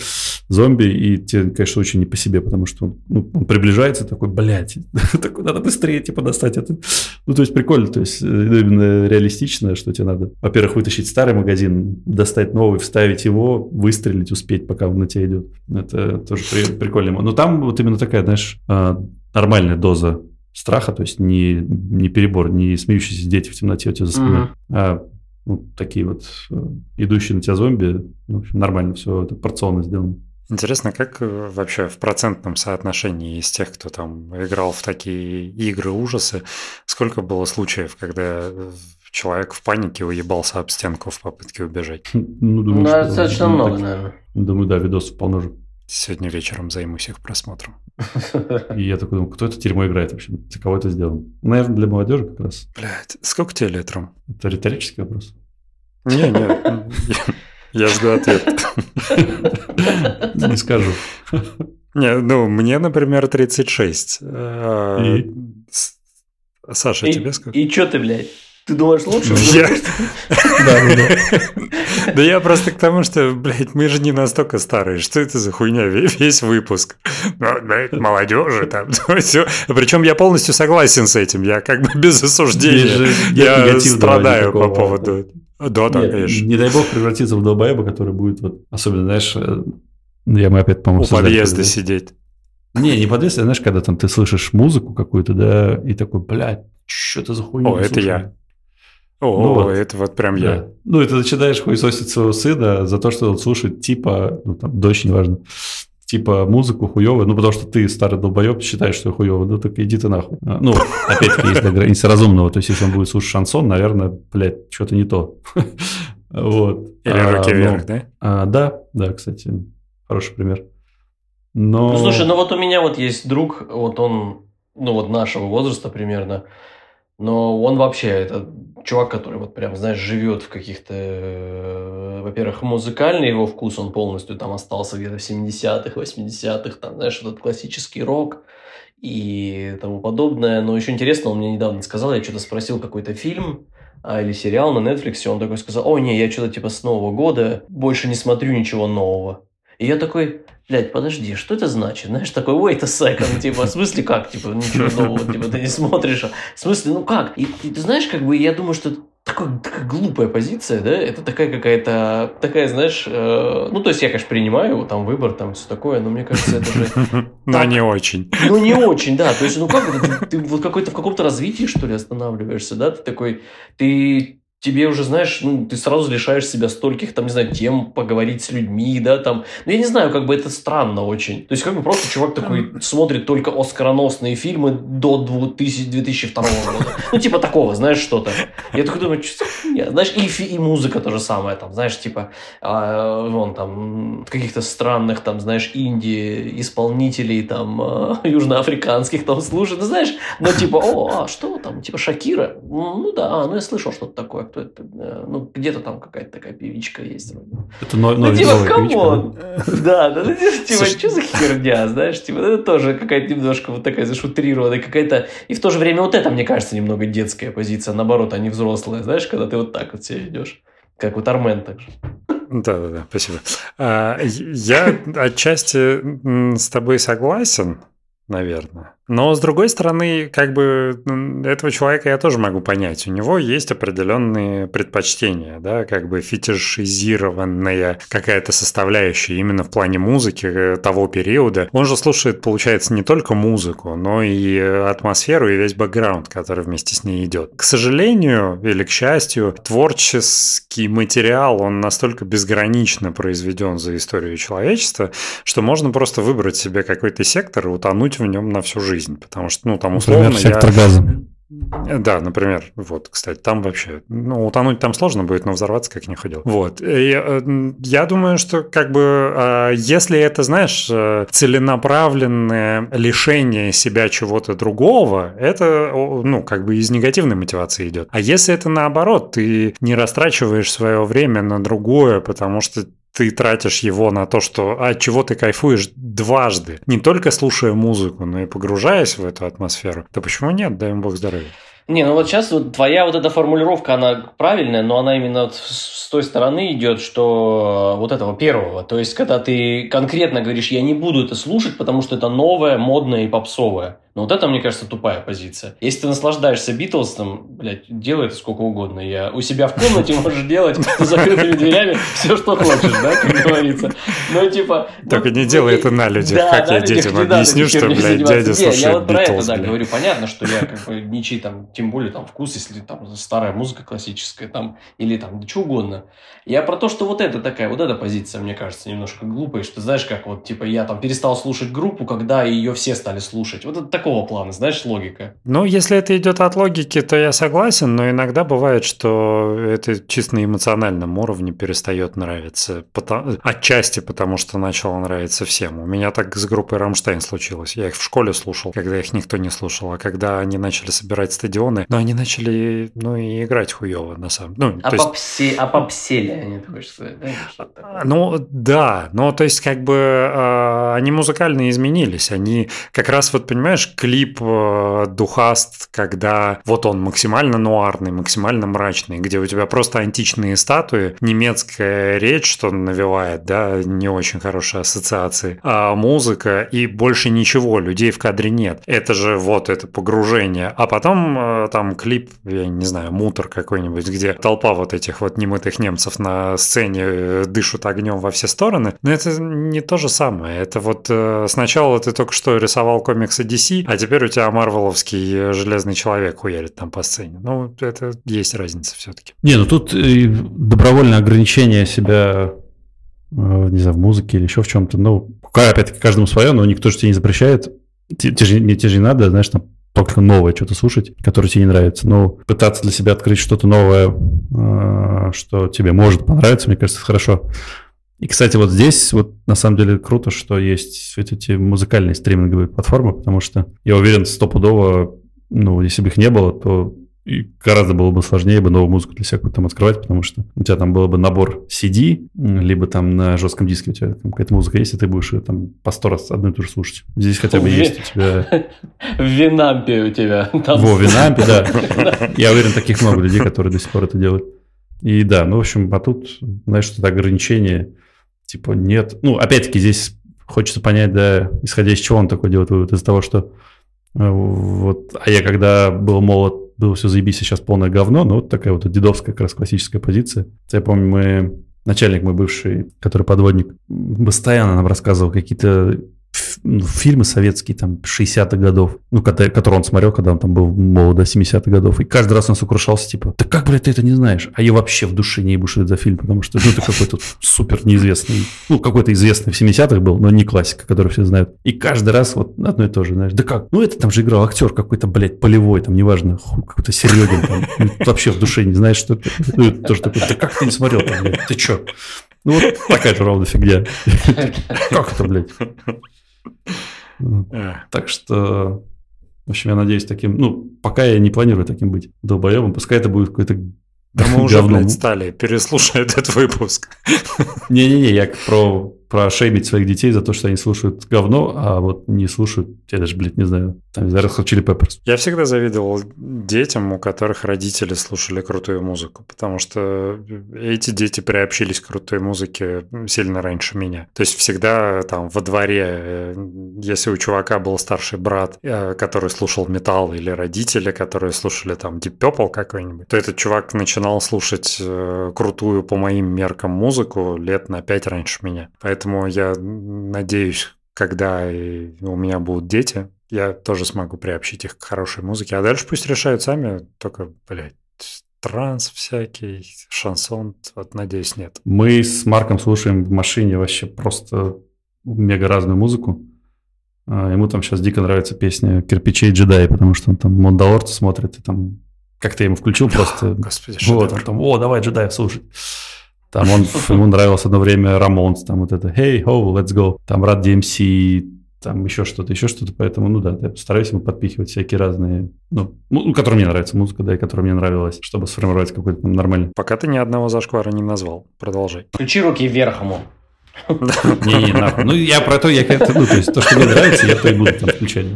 зомби, и тебе, конечно, очень не по себе, потому что он, ну, он приближается такой, блядь, такой, надо быстрее, типа, достать это. Ну, то есть прикольно, то есть э, именно реалистично, что тебе надо, во-первых, вытащить старый магазин, достать новый, вставить его, выстрелить, успеть, пока он на тебя идет. Это тоже прикольно. Но там вот именно такая, знаешь, а, нормальная доза страха, то есть не, не перебор, не смеющиеся дети в темноте у тебя за спиной, mm-hmm. а ну, такие вот э, идущие на тебя зомби, ну, в общем, нормально все это порционно сделано. Интересно, как э, вообще в процентном соотношении из тех, кто там играл в такие игры ужасы, сколько было случаев, когда человек в панике уебался об стенку в попытке убежать? Ну, думаю, ну, достаточно ну, много, наверное. Думаю, да, видосов полно же. Сегодня вечером займусь их просмотром. И я такой думаю, кто это тюрьму играет вообще? Для кого это сделано? Наверное, для молодежи как раз. Блядь, сколько тебе лет, Ром? Это риторический вопрос. Не, не, я жду ответ. Не скажу. Не, ну, мне, например, 36. А, и? Саша, и, тебе сколько? И что ты, блядь? Ты думаешь лучше? Я... Да я просто к тому, что, блядь, мы же не настолько старые. Что это за хуйня? Весь выпуск. Ну, молодежи там. все. Причем я полностью согласен с этим. Я как бы без осуждения. Я страдаю по поводу... Да, да, конечно. Не дай бог превратиться в долбоеба, который будет, вот, особенно, знаешь, э, я мы опять, по-моему, У подъезда сидеть. Не, не подъезд, а знаешь, когда там ты слышишь музыку какую-то, да, и такой, блядь, что это за хуйня? О, это я. О, ну, вот. это вот прям да. я. Ну, и ты начинаешь хуесосить своего сына за то, что он слушает типа, ну, там, дочь, неважно, типа музыку хуевую, ну, потому что ты, старый долбоеб, считаешь, что хуево, ну, так иди ты нахуй. А, ну, опять-таки, есть граница разумного, то есть, если он будет слушать шансон, наверное, блядь, что-то не то. Вот. Или а, руки вверх, да? А, да, да, кстати, хороший пример. Но... Ну, слушай, ну вот у меня вот есть друг, вот он, ну, вот нашего возраста примерно, но он вообще, это чувак, который вот прям, знаешь, живет в каких-то... Э, во-первых, музыкальный его вкус, он полностью там остался где-то в 70-х, 80-х, там, знаешь, этот классический рок и тому подобное. Но еще интересно, он мне недавно сказал, я что-то спросил какой-то фильм, а, или сериал на Netflix, он такой сказал, о, не, я что-то типа с Нового года больше не смотрю ничего нового. И я такой, блядь, подожди, что это значит? Знаешь, такой, wait a second, типа, в смысле как, типа, ничего нового, типа, ты не смотришь, в смысле, ну как? И, и ты знаешь, как бы, я думаю, что такой, такая глупая позиция, да, это такая какая-то, такая, знаешь, э, ну, то есть я, конечно, принимаю там выбор, там все такое, но мне кажется, это же... Но не очень. Ну, не очень, да, то есть, ну, как ты вот какой-то в каком-то развитии, что ли, останавливаешься, да, ты такой, ты тебе уже, знаешь, ну, ты сразу лишаешь себя стольких, там, не знаю, тем, поговорить с людьми, да, там. Ну, я не знаю, как бы это странно очень. То есть, как бы просто чувак такой смотрит только оскароносные фильмы до 2000, 2002 года. Ну, типа такого, знаешь, что-то. Я такой думаю, что Знаешь, и, и музыка то же самое, там, знаешь, типа, а, вон там, каких-то странных, там, знаешь, инди исполнителей, там, а, южноафриканских, там, слушает, ну, знаешь, ну, типа, о, а что там, типа, Шакира? Ну, да, ну, я слышал что-то такое кто это, ну, где-то там какая-то такая певичка есть вроде. Это но, ну, типа, come on. Да, да, ну, типа, что за херня, знаешь, типа, это тоже какая-то немножко вот такая заутрированная какая-то, и в то же время вот это, мне кажется, немного детская позиция, наоборот, они взрослые, знаешь, когда ты вот так вот себя ведешь, как вот Армен так же. Да, да, да, спасибо. А, я отчасти с тобой согласен, наверное. Но, с другой стороны, как бы этого человека я тоже могу понять. У него есть определенные предпочтения, да, как бы фетишизированная какая-то составляющая именно в плане музыки э, того периода. Он же слушает, получается, не только музыку, но и атмосферу и весь бэкграунд, который вместе с ней идет. К сожалению или к счастью, творческий материал, он настолько безгранично произведен за историю человечества, что можно просто выбрать себе какой-то сектор и утонуть в нем на всю жизнь жизнь, потому что, ну, там условно Например, сектор я... газа. Да, например, вот, кстати, там вообще, ну, утонуть там сложно будет, но взорваться как не ходил. Вот. И, я думаю, что как бы, а, если это, знаешь, э, целенаправленное лишение себя чего-то другого, это, ну, как бы из негативной мотивации идет. А если это наоборот, ты не растрачиваешь свое время на другое, потому что ты тратишь его на то, что от чего ты кайфуешь дважды, не только слушая музыку, но и погружаясь в эту атмосферу, то почему нет, дай им бог здоровья. Не, ну вот сейчас вот твоя вот эта формулировка, она правильная, но она именно вот с той стороны идет, что вот этого первого. То есть, когда ты конкретно говоришь, я не буду это слушать, потому что это новое, модное и попсовое. Но вот это, мне кажется, тупая позиция. Если ты наслаждаешься Битлз, блядь, делай это сколько угодно. Я у себя в комнате можешь делать с закрытыми дверями все, что хочешь, да, как говорится. Ну, типа... Только не делай это на людях, как я детям объясню, что, блядь, дядя слушает Я вот про это, да, говорю. Понятно, что я как бы ничей там, тем более там вкус, если там старая музыка классическая, там, или там, что угодно. Я про то, что вот это такая, вот эта позиция, мне кажется, немножко глупая, что знаешь, как вот, типа, я там перестал слушать группу, когда ее все стали слушать. Вот это такого плана, знаешь, логика. Ну, если это идет от логики, то я согласен, но иногда бывает, что это чисто на эмоциональном уровне перестает нравиться. Потому, отчасти потому, что начало нравиться всем. У меня так с группой «Рамштайн» случилось. Я их в школе слушал, когда их никто не слушал. А когда они начали собирать стадионы, ну, они начали, ну, и играть хуево, на самом деле. Ну, а, попсе... есть... а попсели они, ты хочешь сказать, да? Ну, да. Ну, то есть, как бы, э, они музыкально изменились. Они как раз, вот, понимаешь, клип э, Духаст, когда вот он максимально нуарный, максимально мрачный, где у тебя просто античные статуи, немецкая речь, что навевает, да, не очень хорошие ассоциации, а музыка и больше ничего, людей в кадре нет. Это же вот это погружение. А потом э, там клип, я не знаю, мутор какой-нибудь, где толпа вот этих вот немытых немцев на сцене э, дышат огнем во все стороны. Но это не то же самое. Это вот сначала ты только что рисовал комиксы DC, а теперь у тебя марвеловский Железный Человек хуярит там по сцене. Ну, это есть разница все-таки. Не, ну тут добровольное ограничение себя не знаю, в музыке или еще в чем-то. Ну, опять-таки, каждому свое, но никто же тебе не запрещает. Тебе, же, тебе же не надо, знаешь, там, только новое что-то слушать, которое тебе не нравится. Но пытаться для себя открыть что-то новое, э, что тебе может понравиться, мне кажется, хорошо. И, кстати, вот здесь вот на самом деле круто, что есть вот эти музыкальные стриминговые платформы, потому что я уверен, стопудово, ну, если бы их не было, то и гораздо было бы сложнее бы новую музыку для себя там открывать, потому что у тебя там был бы набор CD, либо там на жестком диске у тебя там какая-то музыка есть, и ты будешь ее там по сто раз одну и ту же слушать. Здесь хотя бы есть у тебя... В Винампе у тебя. Во, Винампе, да. Я уверен, таких много людей, которые до сих пор это делают. И да, ну, в общем, а тут, знаешь, что-то ограничение, типа, нет. Ну, опять-таки, здесь хочется понять, да, исходя из чего он такой делает вывод, из-за того, что э, вот, а я когда был молод, было все заебись, сейчас полное говно, но вот такая вот дедовская как раз классическая позиция. Я помню, мы начальник мой бывший, который подводник, постоянно нам рассказывал какие-то ну, фильмы советские, там, 60-х годов, ну, которые он смотрел, когда он там был молод до 70-х годов, и каждый раз он сокрушался, типа, да как, блядь, ты это не знаешь? А я вообще в душе не ебу, что это за фильм, потому что, ну, это какой-то супер неизвестный, ну, какой-то известный в 70-х был, но не классика, который все знают. И каждый раз вот одно и то же, знаешь, да как? Ну, это там же играл актер какой-то, блядь, полевой, там, неважно, какой-то Серегин, там, ну, вообще в душе не знаешь, что это. Ну, это тоже такой, да как ты не смотрел там, блядь, ты чё? Ну, вот такая же ровно фигня. Как это, блядь? Так что, в общем, я надеюсь таким, ну, пока я не планирую таким быть долбоебом, пускай это будет какой-то да мы уже, блядь, стали, переслушай этот выпуск. Не-не-не, я про про шеймить своих детей за то, что они слушают говно, а вот не слушают, я даже, блядь, не знаю, там, Red Hot Chili Peppers. Я всегда завидовал детям, у которых родители слушали крутую музыку, потому что эти дети приобщились к крутой музыке сильно раньше меня. То есть всегда там во дворе, э, если у чувака был старший брат, э, который слушал металл, или родители, которые слушали там Deep Purple какой-нибудь, то этот чувак начинал слушать э, крутую по моим меркам музыку лет на пять раньше меня. Поэтому Поэтому я надеюсь, когда у меня будут дети, я тоже смогу приобщить их к хорошей музыке. А дальше пусть решают сами, только, блядь, транс всякий, шансон, вот, надеюсь, нет. Мы с Марком слушаем в машине вообще просто мега разную музыку. А, ему там сейчас дико нравится песня «Кирпичей джедаи», потому что он там Мандалорца смотрит, и там как-то ему включил просто. Господи, вот, он там, о, давай джедаев слушать. Там он, ему нравилось одно время Рамонс, там вот это «Hey, ho, let's go», там Rad DMC, там еще что-то, еще что-то, поэтому, ну да, я стараюсь ему подпихивать всякие разные, ну, ну, которые мне нравятся, музыка, да, и которая мне нравилась, чтобы сформировать какой-то там нормальный. Пока ты ни одного зашквара не назвал, продолжай. Включи руки вверх ему. Не-не, нахуй. Ну, я про то, я как-то, ну, то есть, то, что мне нравится, я то и буду там включать.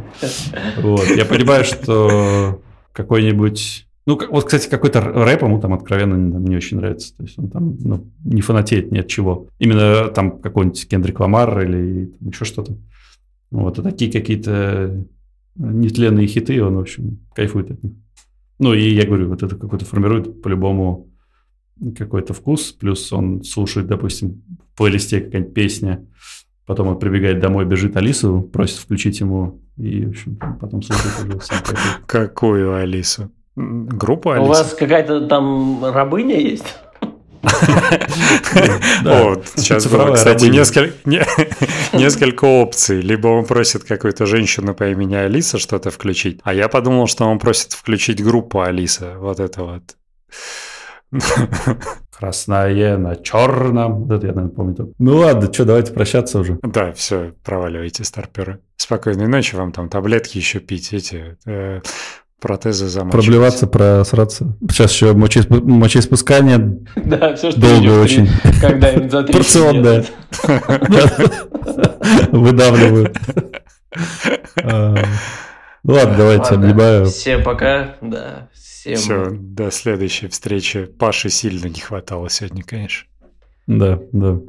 Вот, я понимаю, что какой-нибудь ну, вот, кстати, какой-то рэп ему там откровенно не, не очень нравится. То есть он там ну, не фанатеет ни от чего. Именно там какой-нибудь Кендрик Ламар или там, еще что-то. Вот, а такие какие-то нетленные хиты, он, в общем, кайфует от них. Ну, и я говорю, вот это какой-то формирует по-любому какой-то вкус, плюс он слушает, допустим, в плейлисте какая-нибудь песня, потом он прибегает домой, бежит Алису, просит включить ему, и, в общем, потом слушает Какую Алису? Группу Алису? У вас какая-то там рабыня есть? Сейчас было, кстати, несколько опций. Либо он просит какую-то женщину по имени Алиса что-то включить, а я подумал, что он просит включить группу Алиса. Вот это вот. Красное на черном. Это я, наверное, помню. Ну ладно, что, давайте прощаться уже. Да, все, проваливайте, старперы. Спокойной ночи вам там таблетки еще пить, эти э, протезы замачивать. Проблеваться, просраться. Сейчас еще мочеисп... мочеиспускание. Да, все, что Долго очень. Когда-нибудь за Порционное. Выдавливают. А, ну ладно, давайте, обнимаю. Всем пока. Да, всем. Все, до следующей встречи. Паши сильно не хватало сегодня, конечно. Да, да.